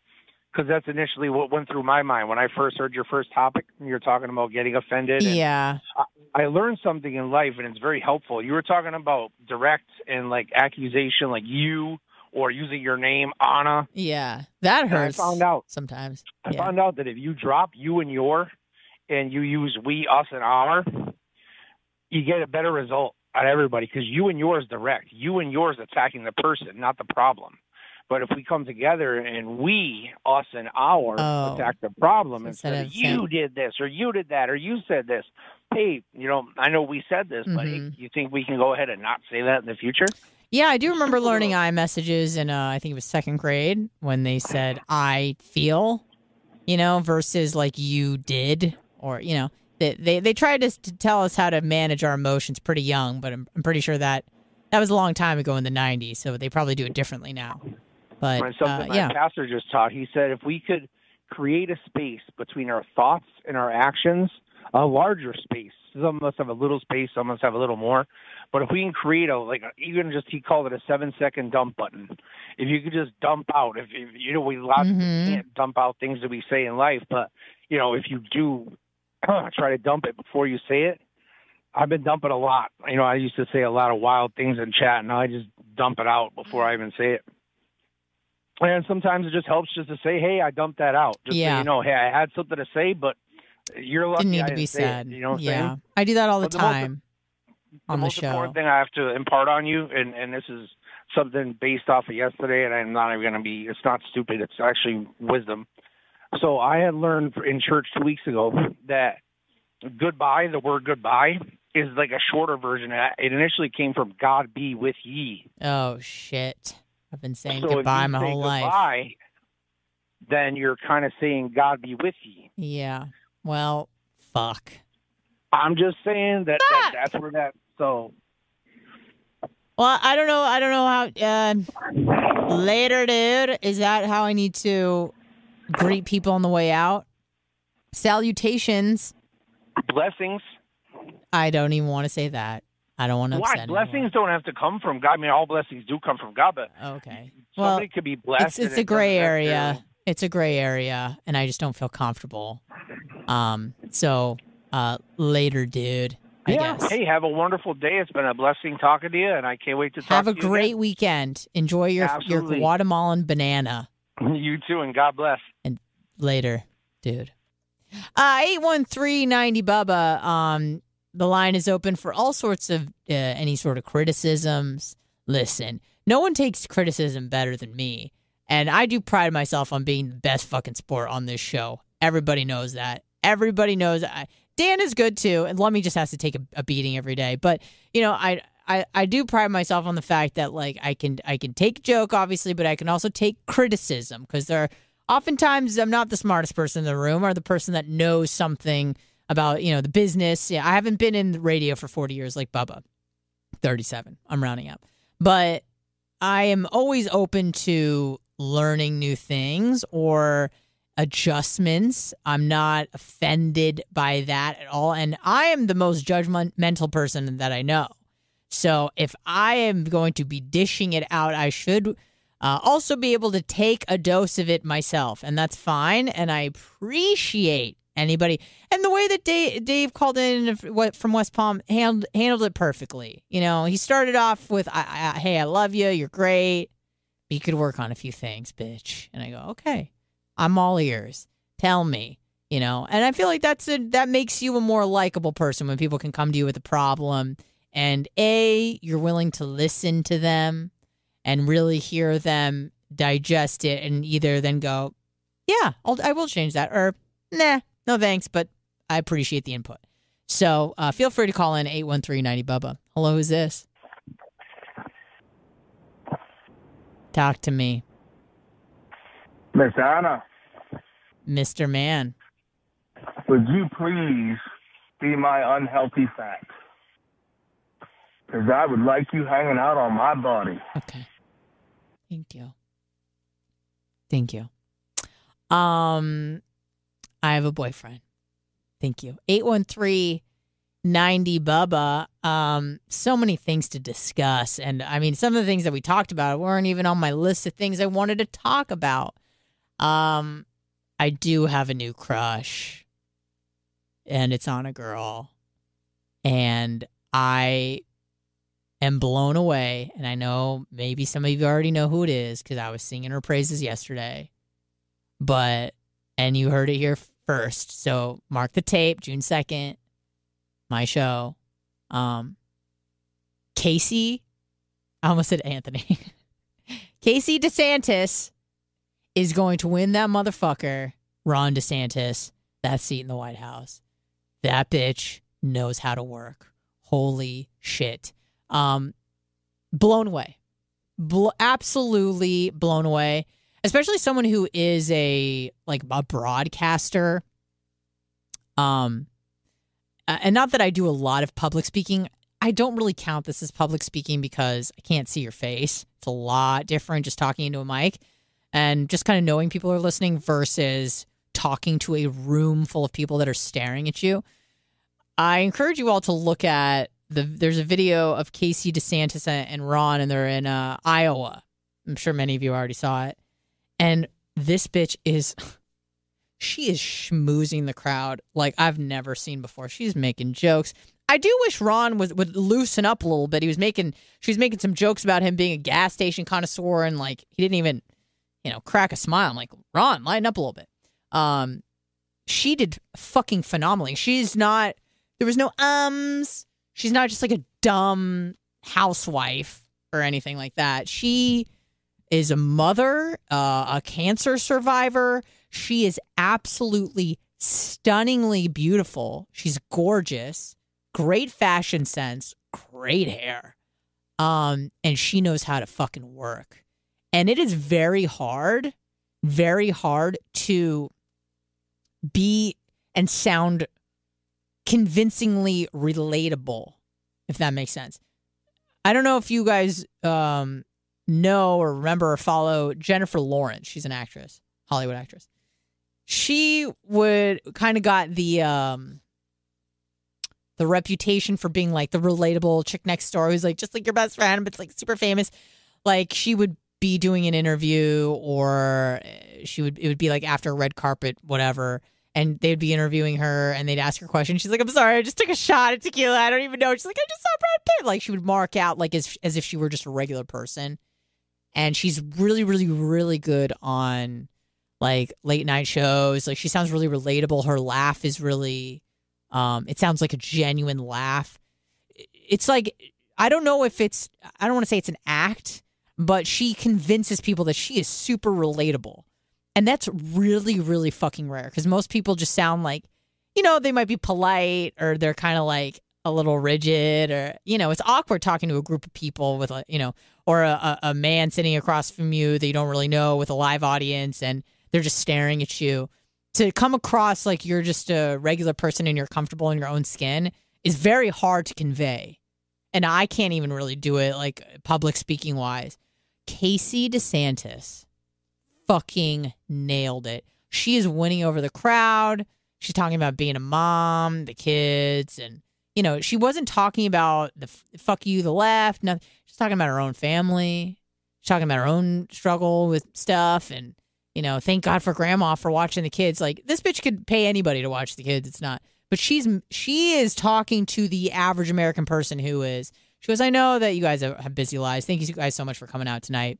because that's initially what went through my mind when I first heard your first topic. and You're talking about getting offended. and yeah. I learned something in life, and it's very helpful. You were talking about direct and like accusation, like you or using your name, Anna. Yeah. That And I found out. sometimes. I Yeah. found out that if you drop you and your, and you use we, us, and our, you get a better result out of everybody because you and yours direct. You and yours attacking the person, not the problem. But if we come together and we, us, and our Oh. attack the problem Instead instead, of you saying- did this or you did that or you said this, hey, you know, I know we said this, but hey, Mhm. you think we can go ahead and not say that in the future? Yeah, I do remember learning I-messages in uh, I think it was second grade when they said "I feel," you know, versus like "you did" or you know they they, they tried to, to tell us how to manage our emotions pretty young, but I'm, I'm pretty sure that that was a long time ago in the '90s, so they probably do it differently now. But And uh, something my pastor just taught. He said if we could create a space between our thoughts and our actions, a larger space. Some of us have a little space, some of us have a little more. But if we can create a like even just he called it a seven second dump button. If you could just dump out, if, if you know we a lot of people Mhm. can't dump out things that we say in life, but you know if you do try to dump it before you say it, I've been dumping a lot. You know, I used to say a lot of wild things in chat, now I just dump it out before I even say it. And sometimes it just helps just to say, "Hey, I dumped that out." Just Yeah. so you know, hey, I had something to say, but you're lucky Didn't need I to be say it. said. You know yeah, saying? I do that all the But the most- time the on the most show. important thing I have to impart on you, and and this is something based off of yesterday, and I'm not even going to be. It's not stupid. It's actually wisdom. So I had learned in church two weeks ago that goodbye, the word goodbye, is like a shorter version. It initially came from God be with ye. Oh shit! I've been saying so goodbye my whole life. goodbye, then you're kind of saying God be with ye. Yeah. Well, fuck. I'm just saying that, that that's where that. So Well, I don't know. I don't know how. Uh, later, dude. Is that how I need to greet people on the way out? Salutations. blessings. I don't even want to say that. I don't want to Why blessings don't have to come from God? I mean, all blessings do come from God, but anyone. Okay. Well, somebody could be blessed. it's it's a it gray area. It's a gray area, and I just don't feel comfortable. Um. So, uh, later, dude. I yeah. guess. Hey, have a wonderful day. It's been a blessing talking to you, and I can't wait to talk Have a great again. weekend. Enjoy your your Guatemalan banana. You too, and God bless. And later, dude. Uh, 81390 Bubba. Um, the line is open for all sorts of uh, any sort of criticisms. Listen, no one takes criticism better than me. And I do pride myself on being the best fucking sport on this show. Everybody knows that. Everybody knows. I, Dan is good too, and Lummy just has to take a, a beating every day. But you know, I, I I do pride myself on the fact that like I can I can take joke obviously, but I can also take criticism because there are oftentimes I'm not the smartest person in the room or the person that knows something about you know the business. Yeah, I haven't been in radio for 40 years like Bubba. 37. I'm rounding up, but I am always open to learning new things or adjustments. I'm not offended by that at all. And I am the most judgmental person that I know. So if I am going to be dishing it out, I should uh, also be able to take a dose of it myself. And that's fine. And I appreciate anybody. And the way that Dave, Dave called in from West Palm handled, handled it perfectly. You know, he started off with, I, I, Hey, I love you. You're great. But you could work on a few things, bitch. And I go, Okay. I'm all ears. Tell me, you know. And I feel like that's a that makes you a more likable person when people can come to you with a problem and a you're willing to listen to them and really hear them digest it and either then go, yeah, I'll, I will change that or nah, no thanks, but I appreciate the input. So uh, feel free to call in 813-90 Bubba. Hello, who's this? Talk to me, Miss Anna, Mr. Man. would you please be my unhealthy fat? Because I would like you hanging out on my body. Okay. Thank you. Thank you. Um, I have a boyfriend. Thank you. 813 90 Bubba. Um, so many things to discuss. And I mean, some of the things that we talked about weren't even on my list of things I wanted to talk about. Um, I do have a new crush, and it's on a girl. And I am blown away. And I know maybe some of you already know who it is because I was singing her praises yesterday. But, and you heard it here first. So mark the tape, June 2nd, my show. Um, Casey, I almost said Anthony. Casey DeSantis is going to win that motherfucker, Ron DeSantis, that seat in the White House. That bitch knows how to work. Holy shit. Um, blown away. Bl- absolutely blown away. Especially someone who is a like a broadcaster. Um, and not that I do a lot of public speaking. I don't really count this as public speaking because I can't see your face. It's a lot different just talking into a mic and just kind of knowing people are listening versus talking to a room full of people that are staring at you. I encourage you all to look at the. There's a video of Casey DeSantis and Ron, and they're in uh, Iowa. I'm sure many of you already saw it. And this bitch is, she is schmoozing the crowd like I've never seen before. She's making jokes. I do wish Ron was would loosen up a little bit. He was making she was making some jokes about him being a gas station connoisseur and like he didn't even, you know, crack a smile. I'm like, Ron, lighten up a little bit. Um she did fucking phenomenally. She's not there was no ums. She's not just like a dumb housewife or anything like that. She is a mother, uh, a cancer survivor. She is absolutely stunningly beautiful. She's gorgeous, great fashion sense, great hair. Um, and she knows how to fucking work. And it is very hard, very hard to be and sound convincingly relatable, if that makes sense. I don't know if you guys um, know or remember or follow Jennifer Lawrence. She's an actress, Hollywood actress. She would kind of got the um, the reputation for being like the relatable chick next door who's like just like your best friend, but it's like super famous. Like she would be doing an interview or she would it would be like after a red carpet, whatever and they'd be interviewing her and they'd ask her questions. She's like, I'm sorry, I just took a shot at tequila. I don't even know. She's like, I just saw Brad Pitt. Like she would mark out like as as if she were just a regular person. And she's really, really, really good on like late night shows. Like she sounds really relatable. Her laugh is really um it sounds like a genuine laugh. It's like I don't know if it's I don't want to say it's an act, but she convinces people that she is super relatable. And that's really, really fucking rare because most people just sound like, you know, they might be polite or they're kind of like a little rigid or, you know, it's awkward talking to a group of people with, a, you know, or a, a man sitting across from you that you don't really know with a live audience and they're just staring at you. To come across like you're just a regular person and you're comfortable in your own skin is very hard to convey. And I can't even really do it like public speaking wise. Casey DeSantis fucking nailed it. She is winning over the crowd. She's talking about being a mom, the kids, and you know, she wasn't talking about the fuck you, the left. Nothing. She's talking about her own family. She's talking about her own struggle with stuff, and you know, thank God for grandma for watching the kids. Like this bitch could pay anybody to watch the kids. It's not, but she's she is talking to the average American person who is. She goes, I know that you guys have busy lives. Thank you guys so much for coming out tonight.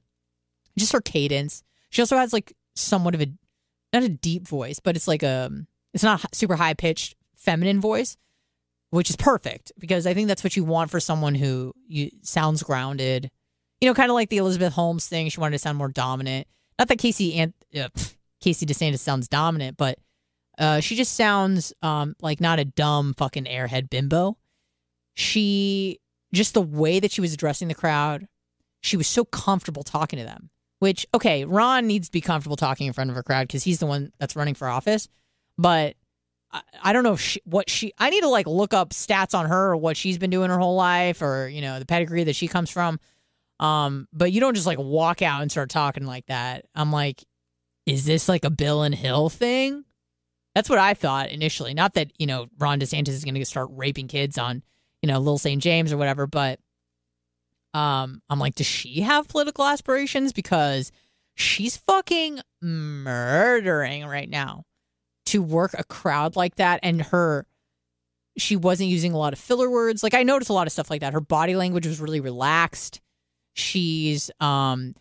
Just her cadence she also has like somewhat of a not a deep voice, but it's like a it's not super high pitched feminine voice, which is perfect because I think that's what you want for someone who you sounds grounded. You know, kind of like the Elizabeth Holmes thing. She wanted to sound more dominant. Not that Casey and uh, Casey DeSantis sounds dominant, but uh, she just sounds um, like not a dumb fucking airhead bimbo. She just the way that she was addressing the crowd, she was so comfortable talking to them. Which okay, Ron needs to be comfortable talking in front of a crowd because he's the one that's running for office. But I, I don't know she, what she. I need to like look up stats on her or what she's been doing her whole life or you know the pedigree that she comes from. Um, but you don't just like walk out and start talking like that. I'm like, is this like a Bill and Hill thing? That's what I thought initially. Not that you know Ron DeSantis is going to start raping kids on you know Little St. James or whatever, but um, I'm like, does she have political aspirations? Because she's fucking murdering right now to work a crowd like that. And her, she wasn't using a lot of filler words. Like I noticed a lot of stuff like that. Her body language was really relaxed. She's um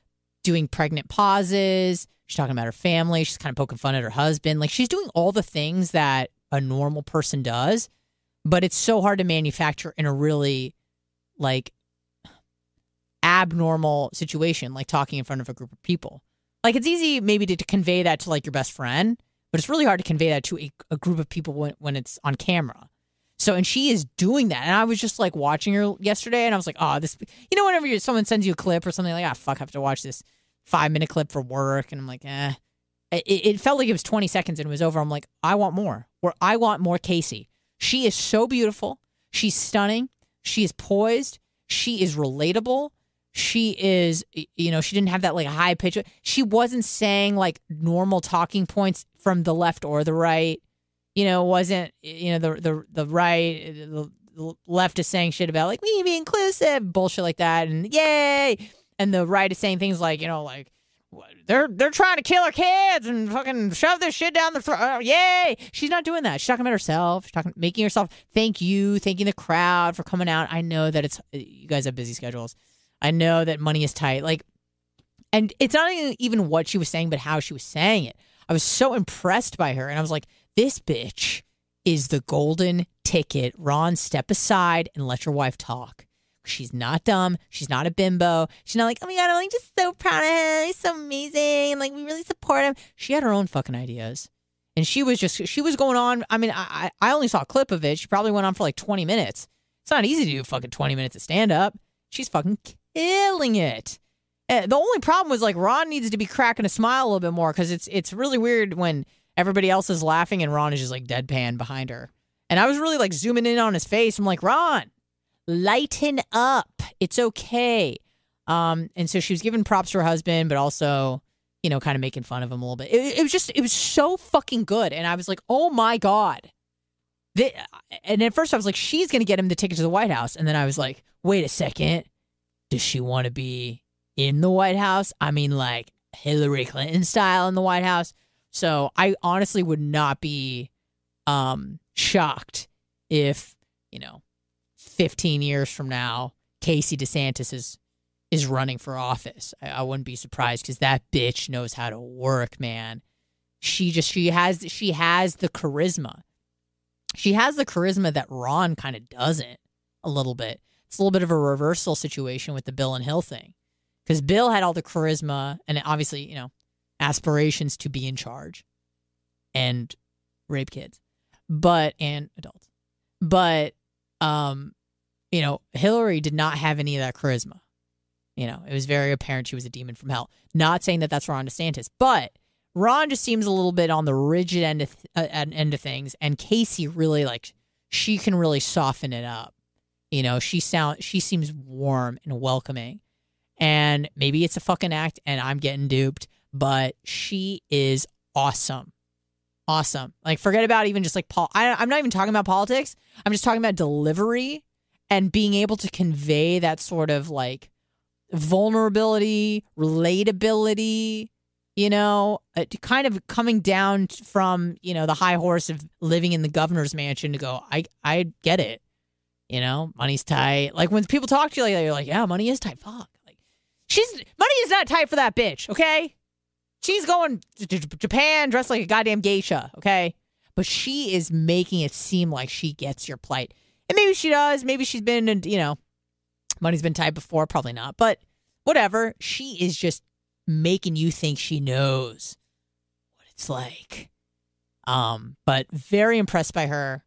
doing pregnant pauses. She's talking about her family. She's kind of poking fun at her husband. Like she's doing all the things that a normal person does, but it's so hard to manufacture in a really like abnormal situation, like talking in front of a group of people. Like it's easy maybe to, to convey that to like your best friend, but it's really hard to convey that to a, a group of people when, when it's on camera. So, and she is doing that. And I was just like watching her yesterday and I was like, oh, this, you know, whenever someone sends you a clip or something like, ah, fuck, I have to watch this five minute clip for work. And I'm like, eh. It, it felt like it was 20 seconds and it was over. I'm like, I want more. Or I want more Casey. She is so beautiful. She's stunning. She is poised. She is relatable she is you know she didn't have that like high pitch she wasn't saying like normal talking points from the left or the right you know wasn't you know the the the right the, the left is saying shit about like we be inclusive bullshit like that and yay and the right is saying things like you know like they're they're trying to kill our kids and fucking shove this shit down the throat. Uh, yay! She's not doing that. She's talking about herself. She's talking, making herself. Thank you, thanking the crowd for coming out. I know that it's you guys have busy schedules. I know that money is tight. Like, and it's not even what she was saying, but how she was saying it. I was so impressed by her, and I was like, this bitch is the golden ticket. Ron, step aside and let your wife talk. She's not dumb. She's not a bimbo. She's not like, oh my God, I'm like just so proud of him. He's so amazing. Like, we really support him. She had her own fucking ideas. And she was just, she was going on. I mean, I, I only saw a clip of it. She probably went on for like 20 minutes. It's not easy to do fucking 20 minutes of stand up. She's fucking killing it. Eh, the only problem was like Ron needs to be cracking a smile a little bit more because it's it's really weird when everybody else is laughing and Ron is just like deadpan behind her. And I was really like zooming in on his face. I'm like, Ron, lighten up. It's okay. Um, and so she was giving props to her husband, but also, you know, kind of making fun of him a little bit. It, it was just, it was so fucking good. And I was like, oh my God. The, and at first I was like, she's going to get him the ticket to the White House. And then I was like, wait a second. Does she want to be in the White House? I mean, like Hillary Clinton style in the White House. So I honestly would not be um, shocked if, you know, 15 years from now, Casey DeSantis is is running for office. I, I wouldn't be surprised because that bitch knows how to work, man. She just she has she has the charisma. She has the charisma that Ron kind of doesn't a little bit. It's a little bit of a reversal situation with the Bill and Hill thing. Because Bill had all the charisma and obviously, you know, aspirations to be in charge and rape kids. But and adults. But um you know, Hillary did not have any of that charisma. You know, it was very apparent she was a demon from hell. Not saying that that's Ron DeSantis, but Ron just seems a little bit on the rigid end of, uh, end of things, and Casey really like she can really soften it up. You know, she sound she seems warm and welcoming, and maybe it's a fucking act, and I'm getting duped, but she is awesome, awesome. Like forget about even just like Paul. I, I'm not even talking about politics. I'm just talking about delivery and being able to convey that sort of like vulnerability, relatability, you know, uh, kind of coming down from, you know, the high horse of living in the governor's mansion to go, I I get it. You know, money's tight. Like when people talk to you like that, you're like, yeah, money is tight. Fuck. Like she's money is not tight for that bitch, okay? She's going to Japan dressed like a goddamn geisha, okay? But she is making it seem like she gets your plight. And maybe she does. Maybe she's been, and you know, money's been tight before. Probably not. But whatever. She is just making you think she knows what it's like. Um, but very impressed by her,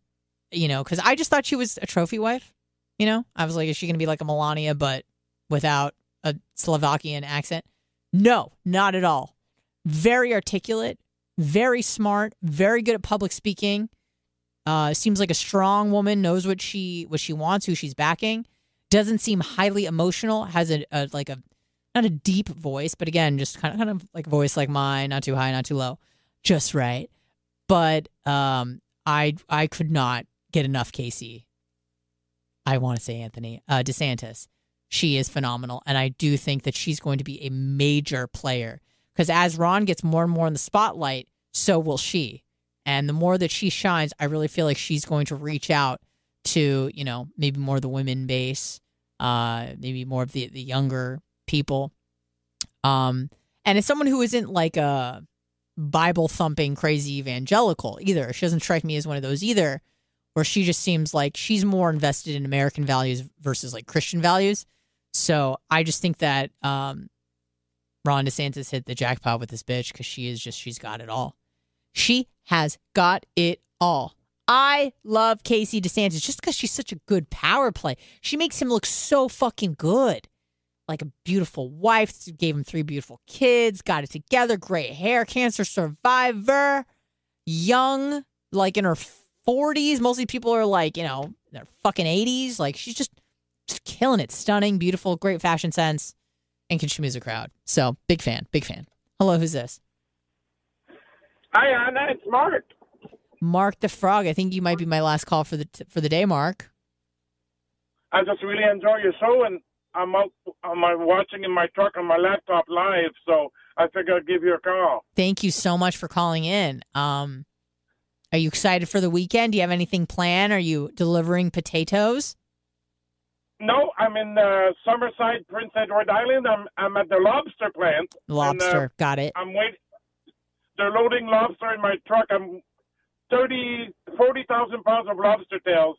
you know, because I just thought she was a trophy wife. You know, I was like, is she going to be like a Melania, but without a Slovakian accent? No, not at all. Very articulate, very smart, very good at public speaking. Uh, seems like a strong woman, knows what she what she wants, who she's backing. Doesn't seem highly emotional. Has a, a like a not a deep voice, but again, just kind of kind of like voice like mine, not too high, not too low, just right. But um, I I could not get enough Casey. I want to say Anthony uh, DeSantis. She is phenomenal, and I do think that she's going to be a major player because as Ron gets more and more in the spotlight, so will she. And the more that she shines, I really feel like she's going to reach out to, you know, maybe more of the women base, uh, maybe more of the, the younger people. Um, and as someone who isn't like a Bible thumping crazy evangelical either, she doesn't strike me as one of those either, where she just seems like she's more invested in American values versus like Christian values. So I just think that um, Ron DeSantis hit the jackpot with this bitch because she is just, she's got it all. She has got it all. I love Casey DeSantis just because she's such a good power play. She makes him look so fucking good. Like a beautiful wife, gave him three beautiful kids, got it together, great hair, cancer survivor, young, like in her 40s. Mostly people are like, you know, their fucking 80s. Like she's just, just killing it. Stunning, beautiful, great fashion sense, and can schmooze a crowd. So big fan, big fan. Hello, who's this? Hi, Anna. It's Mark. Mark the Frog. I think you might be my last call for the t- for the day, Mark. I just really enjoy your show, and I'm out. I'm watching in my truck on my laptop live. So I figured I'd give you a call. Thank you so much for calling in. Um, are you excited for the weekend? Do you have anything planned? Are you delivering potatoes? No, I'm in uh, Summerside, Prince Edward Island. I'm I'm at the lobster plant. Lobster, And, uh, got it. I'm waiting. They're loading lobster in my truck. I'm 30, 40,000 pounds of lobster tails,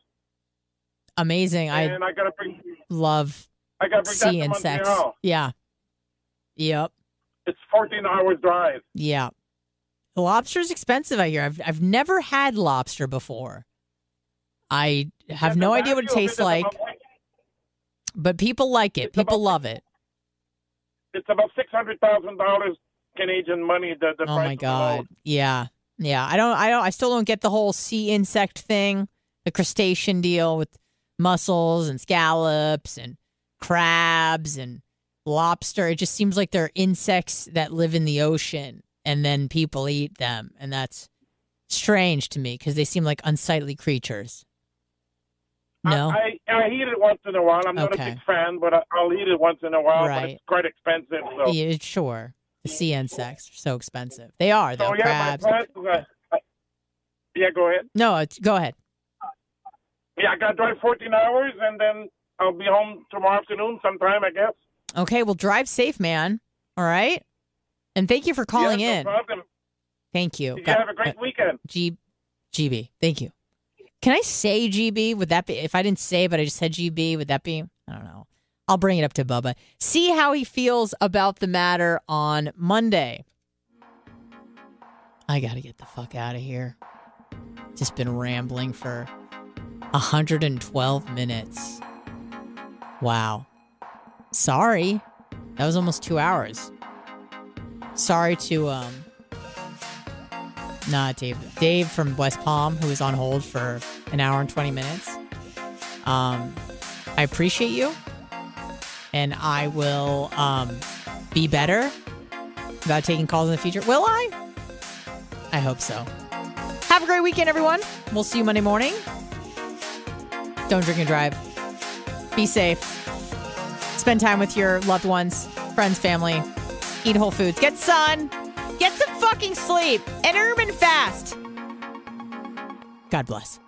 Amazing. I and I gotta bring. love I gotta bring sea insects. Yeah. Yep. It's 14 hours drive. Yeah. Lobster's expensive, I hear. I've I've never had lobster before. I have no idea what it tastes like, but people like it. People love it. It's about six hundred thousand dollars Canadian money. That the, the Oh my god. Yeah. Yeah. I don't I don't I still don't get the whole sea insect thing, the crustacean deal with mussels and scallops and crabs and lobster. It just seems like they're insects that live in the ocean and then people eat them and that's strange to me because they seem like unsightly creatures. No. I, I eat it once in a while. I'm not a big fan, but I, I'll eat it once in a while. But Right. it's quite expensive. So, yeah, sure. The sea insects are so expensive. They are though. so yeah, crabs. uh, yeah, go ahead. No, it's, go ahead. Yeah, I got to drive 14 hours, and then I'll be home tomorrow afternoon sometime, I guess. Okay, well, drive safe, man. All right. And thank you for calling yeah, no in. problem. Thank you. You Got- have a great weekend. G, GB. Thank you. Can I say GB? Would that be if I didn't say, but I just said GB? Would that be? I don't know. I'll bring it up to Bubba. See how he feels about the matter on Monday. I got to get the fuck out of here. Just been rambling for 112 minutes. Wow. Sorry. That was almost two hours. Sorry to um not Dave. Dave from West Palm, who was on hold for an hour and 20 minutes. Um, I appreciate you. And I will um, be better about taking calls in the future. Will I? I hope so. Have a great weekend, everyone. We'll see you Monday morning. Don't drink and drive. Be safe. Spend time with your loved ones, friends, family. Eat whole foods. Get sun. Get some fucking sleep. Intermittent fast. God bless.